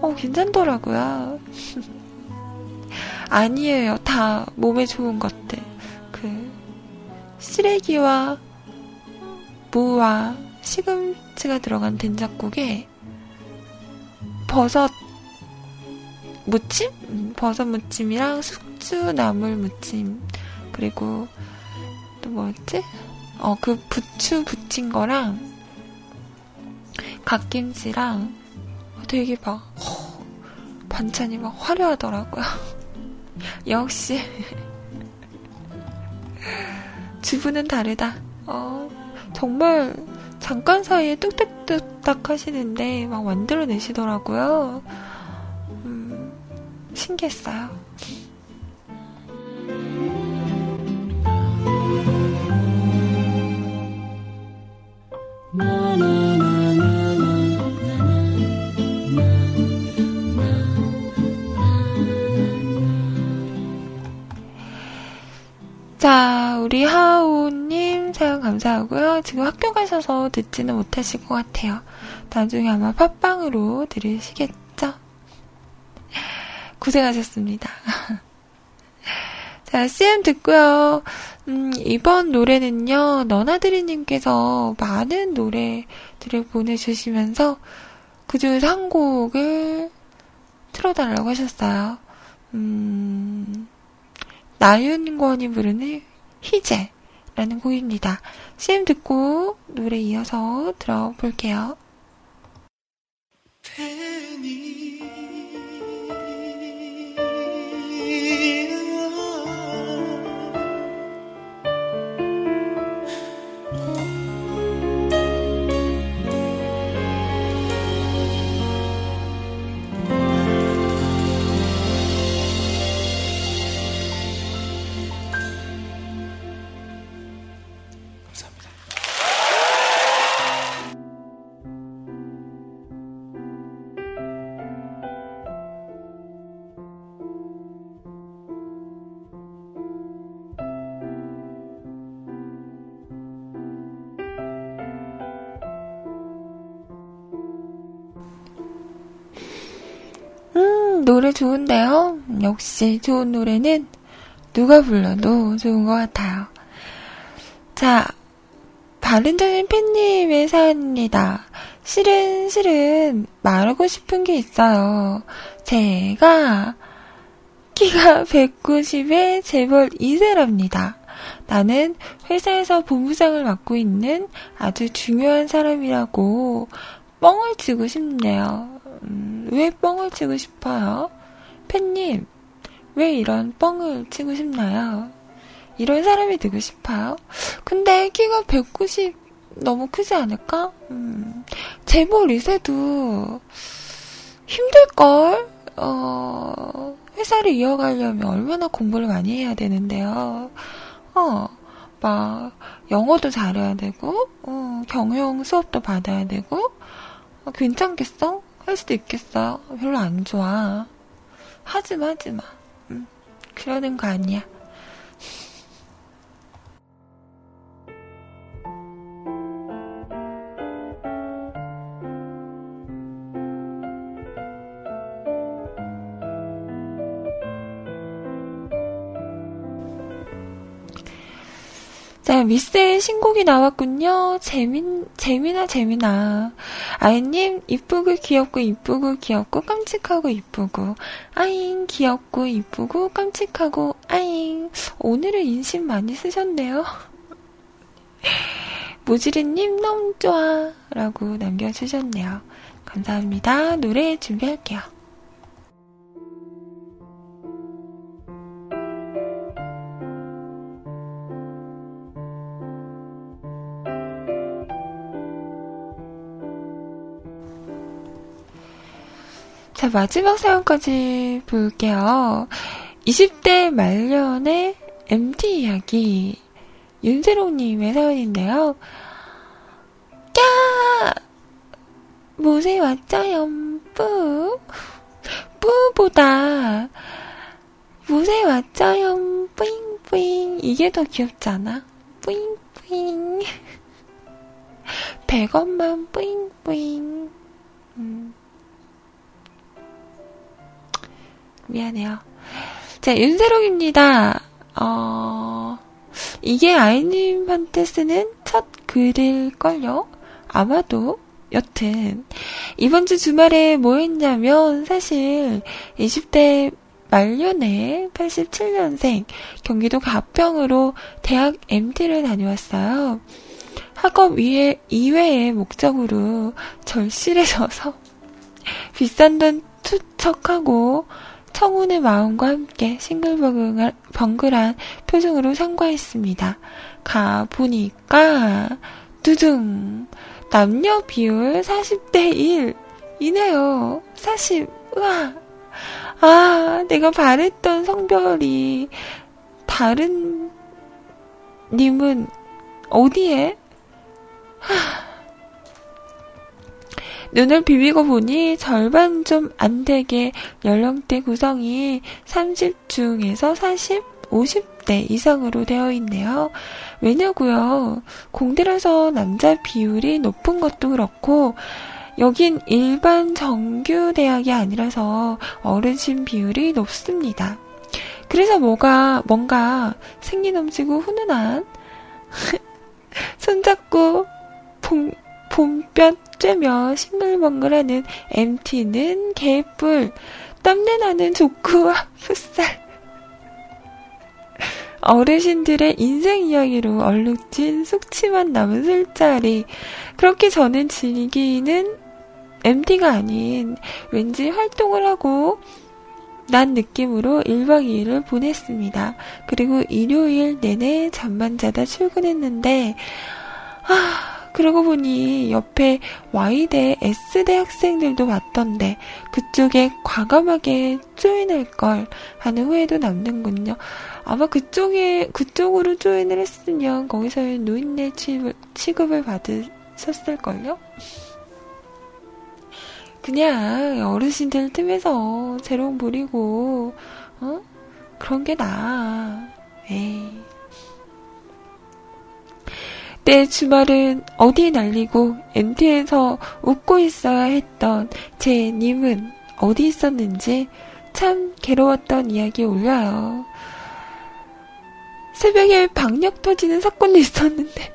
어 괜찮더라고요. 아니에요. 다 몸에 좋은 것들. 그, 쓰레기와 무와 시금치가 들어간 된장국에 버섯 무침? 음, 버섯 무침이랑 숙주 나물 무침. 그리고 또 뭐였지? 어, 그 부추 부친 거랑 갓김치랑 되게 막, 허, 반찬이 막 화려하더라고요. 역시 주부는 다르다. 어, 정말 잠깐 사이에 뚝딱뚝딱 하시는데 막 만들어내시더라고요. 음, 신기했어요. 자, 우리 하우님 사연 감사하고요. 지금 학교 가셔서 듣지는 못하실 것 같아요. 나중에 아마 팟빵으로 들으시겠죠? 고생하셨습니다. 자, CM 듣고요. 음, 이번 노래는요, 너나드리님께서 많은 노래들을 보내주시면서 그 중에서 한 곡을 틀어달라고 하셨어요. 음, 나윤권이 부르는 희재라는 곡입니다. CM 듣고 노래 이어서 들어볼게요. 노래 좋은데요? 역시 좋은 노래는 누가 불러도 좋은 것 같아요. 자, 바른정인 팬님의 사연입니다. 실은, 실은 말하고 싶은 게 있어요. 제가 키가 190에 재벌 2세랍니다. 나는 회사에서 본부장을 맡고 있는 아주 중요한 사람이라고 뻥을 치고 싶네요. 음, 왜 뻥을 치고 싶어요? 팬님, 왜 이런 뻥을 치고 싶나요? 이런 사람이 되고 싶어요? 근데 키가 190 너무 크지 않을까? 음, 재벌 2세도 힘들걸? 어, 회사를 이어가려면 얼마나 공부를 많이 해야 되는데요. 어, 막, 영어도 잘해야 되고, 어, 경영 수업도 받아야 되고, 어, 괜찮겠어? 할 수도 있겠어. 별로 안 좋아. 하지마, 하지마. 음, 그러는 거 아니야. 자, 미스의 신곡이 나왔군요. 재민, 재미나, 재미나. 아이님, 이쁘고 귀엽고, 이쁘고, 귀엽고, 깜찍하고, 이쁘고. 아잉, 귀엽고, 이쁘고, 깜찍하고, 아잉. 오늘은 인심 많이 쓰셨네요. 모지리님, 너무 좋아. 라고 남겨주셨네요. 감사합니다. 노래 준비할게요. 자, 마지막 사연까지 볼게요. 20대 말년의 MT 이야기. 윤세롱님의 사연인데요. 까! 모세 왔자요, 뿌. 뿌보다 모세 왔자요, 뿌잉뿌잉. 이게 더 귀엽잖아. 뿌잉뿌잉. 100원만 뿌잉뿌잉. 음. 미안해요. 자, 윤세롱입니다. 어, 이게 아이님한테 쓰는 첫 글일걸요? 아마도. 여튼, 이번 주 주말에 뭐 했냐면, 사실, 20대 말년에 87년생 경기도 가평으로 대학 MT를 다녀왔어요. 학업 위에, 이외의 목적으로 절실해져서 비싼 돈 투척하고 청운의 마음과 함께 싱글벙글한 표정으로 상과했습니다. 가 보니까 두둥 남녀 비율 40대 1 이네요. 40. 우와. 아, 내가 바랬던 성별이 다른 님은 어디에? 하. 눈을 비비고 보니 절반 좀 안 되게 연령대 구성이 30 중에서 40, 50대 이상으로 되어 있네요. 왜냐고요? 공대라서 남자 비율이 높은 것도 그렇고 여긴 일반 정규 대학이 아니라서 어르신 비율이 높습니다. 그래서 뭐가 뭔가 생기 넘치고 훈훈한 손잡고 봄, 봄볕 쬐며 싱글벙글하는 MT는 개뿔, 땀내 나는 족구와 풋살. 어르신들의 인생 이야기로 얼룩진 숙취만 남은 술자리. 그렇게 저는 즐기는 MT가 아닌 왠지 활동을 하고 난 느낌으로 1박 2일을 보냈습니다. 그리고 일요일 내내 잠만 자다 출근했는데, 아, 그러고 보니 옆에 Y대, S대 학생들도 왔던데 그쪽에 과감하게 조인할 걸 하는 후회도 남는군요. 아마 그쪽에 그쪽으로 조인을 했으면 거기서의 노인네 취급을 받으셨을걸요? 그냥 어르신들 틈에서 재롱 부리고 어? 그런 게 나아. 에이. 내 주말은 어디 날리고 MT에서 웃고 있어야 했던 제 님은 어디 있었는지 참 괴로웠던 이야기 올려요. 새벽에 방역 터지는 사건도 있었는데.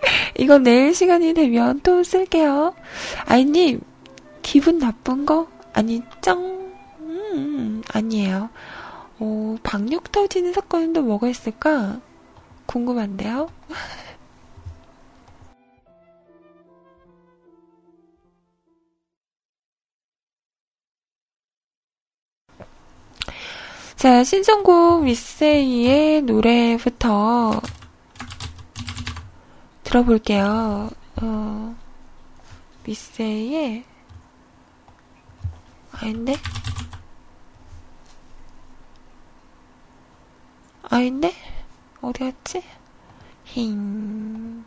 이건 내일 시간이 되면 또 쓸게요. 아이님, 기분 나쁜 거? 아니죠? 음, 아니에요. 어, 방역 터지는 사건은 또 뭐가 있을까? 궁금한데요? 자, 신청곡 미세이의 노래부터 들어볼게요. 어, 미세이의 아닌데? 아닌데? 어디 갔지? 힝.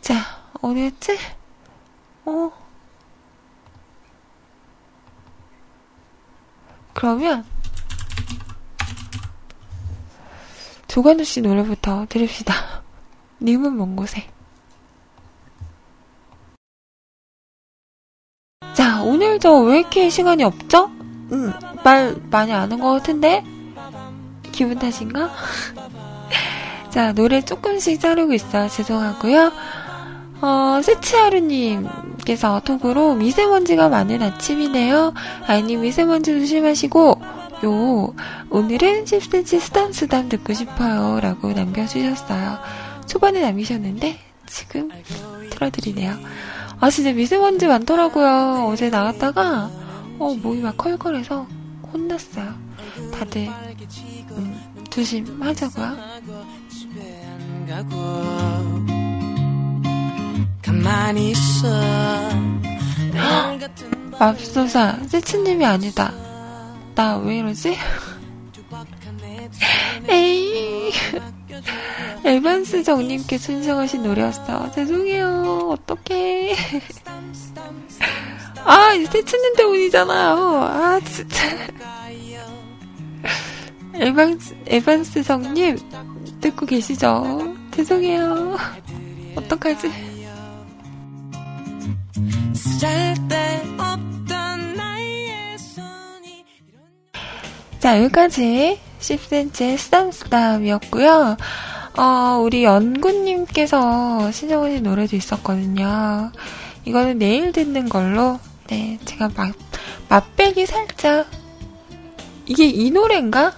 자, 어디였지? 어. 그러면, 조관우 씨 노래부터 들읍시다. 님은 먼 곳에. 자, 오늘 저 왜 이렇게 시간이 없죠? 음, 말 많이 아는 것 같은데? 기분 탓인가? 자, 노래 조금씩 자르고 있어요. 죄송하고요. 어, 세치하루님께서 톡으로 미세먼지가 많은 아침이네요. 아이님 미세먼지 조심하시고, 요, 오늘은 10cm 쓰담쓰담 듣고 싶어요. 라고 남겨주셨어요. 초반에 남기셨는데, 지금 틀어드리네요. 아, 진짜 미세먼지 많더라고요. 어제 나갔다가, 어, 몸이 막 컬컬해서 혼났어요. 다들, 음, 조심하자고요. 가만히 있어. 맙소사, 세츠님이 아니다. 나 왜 이러지? 에이. 에반스 정님께 신청하신 노래였어. 죄송해요. 어떡해. 아, 이제 세츠님 때문이잖아요. 아, 진짜. 에반스, 에반스 정님, 듣고 계시죠? 죄송해요. 어떡하지? 자, 여기까지 10cm의 쓰담쓰담이었고요. 어, 우리 연구님께서 신청하신 노래도 있었거든요. 이거는 내일 듣는 걸로, 네, 제가 맛, 맛배기 살짝, 이게 이 노래인가?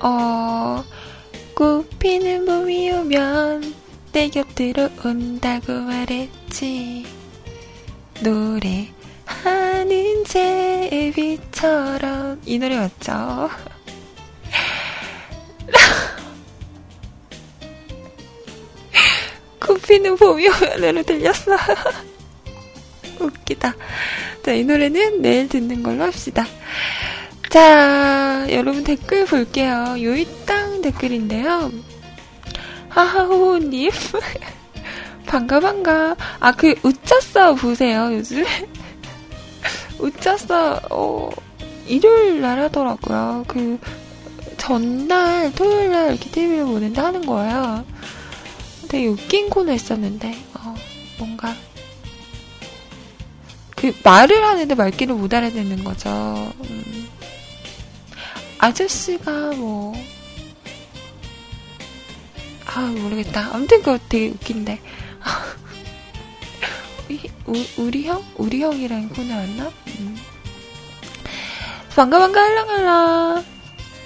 어, 꽃피는 봄이 오면 내 곁으로 온다고 말했지. 노래 하는 제비처럼. 이 노래 맞죠? 꽃피는 봄이 오면으로 들렸어. 웃기다. 자, 이 노래는 내일 듣는 걸로 합시다. 자, 여러분 댓글 볼게요. 요이땅 댓글인데요. 하하호호님. 반가, 반가. 아, 그, 웃자싸 보세요, 요즘. 웃자싸, 어, 일요일 날 하더라고요. 그, 전날, 토요일 날 이렇게 TV를 보는데 하는 거예요. 되게 웃긴 코너 했었는데, 어, 뭔가. 그, 말을 하는데 말귀를 못 알아듣는 거죠. 음. 아저씨가 뭐, 아, 모르겠다. 아무튼 그거 되게 웃긴데. 우리, 형? 우리 형이랑 코너였나? 음. 반가 반가 할랑할랑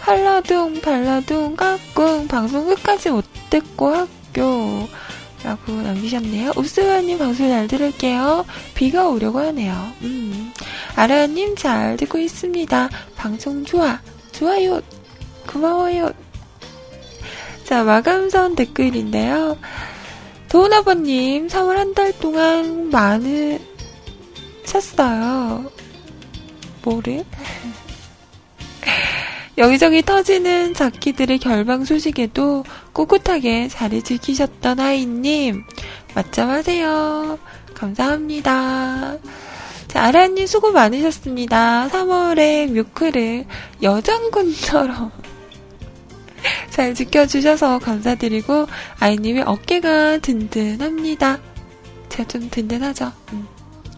할라둥 발라둥 까꿍 방송 끝까지 못 듣고 학교 라고 남기셨네요. 읍스가님 방송 잘 들을게요. 비가 오려고 하네요. 음. 아라님 잘 듣고 있습니다. 방송 좋아. 좋아요. 고마워요. 자, 마감선 댓글인데요. 도훈 아버님, 4월 한 달 동안 많으셨어요. 뭐를? 여기저기 터지는 자키들의 결방 소식에도 꿋꿋하게 자리 지키셨던 아이님, 맞점하세요. 감사합니다. 자, 아라님 수고 많으셨습니다. 3월에 뮤크를 여장군처럼 잘 지켜주셔서 감사드리고, 아이님의 어깨가 든든합니다. 제가 좀 든든하죠? 음.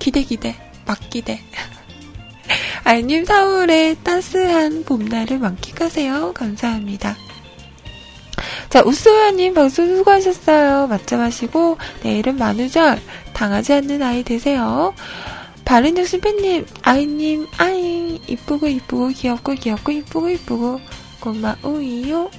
기대, 기대. 막 기대. 아이님 4월에 따스한 봄날을 만끽하세요. 감사합니다. 자, 우스우야님 방송 수고하셨어요. 맞점 하시고, 내일은 만우절, 당하지 않는 아이 되세요. 바른정신 팬님, 아이님, 아잉, 이쁘고 이쁘고 귀엽고 귀엽고 이쁘고 이쁘고 고마우이요.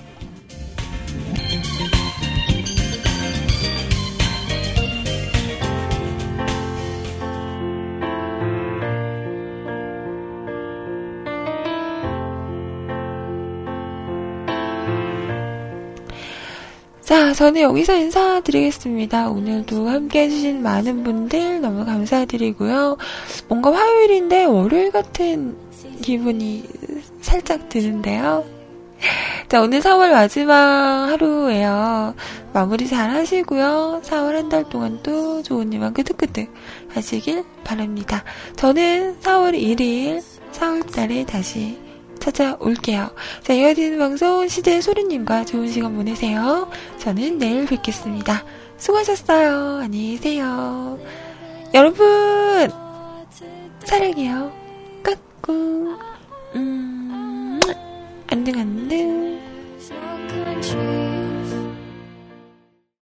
자, 저는 여기서 인사드리겠습니다. 오늘도 함께 해주신 많은 분들 너무 감사드리고요. 뭔가 화요일인데 월요일 같은 기분이 살짝 드는데요. 자, 오늘 4월 마지막 하루예요. 마무리 잘 하시고요. 4월 한 달 동안 또 좋은 일만 끄득끄득 하시길 바랍니다. 저는 4월 1일, 4월 달에 다시 찾아올게요. 자, 이어지는 방송 시대 소리님과 좋은 시간 보내세요. 저는 내일 뵙겠습니다. 수고하셨어요. 안녕히 계세요. 여러분, 사랑해요. 까꿍. 음, 안녕, 안녕.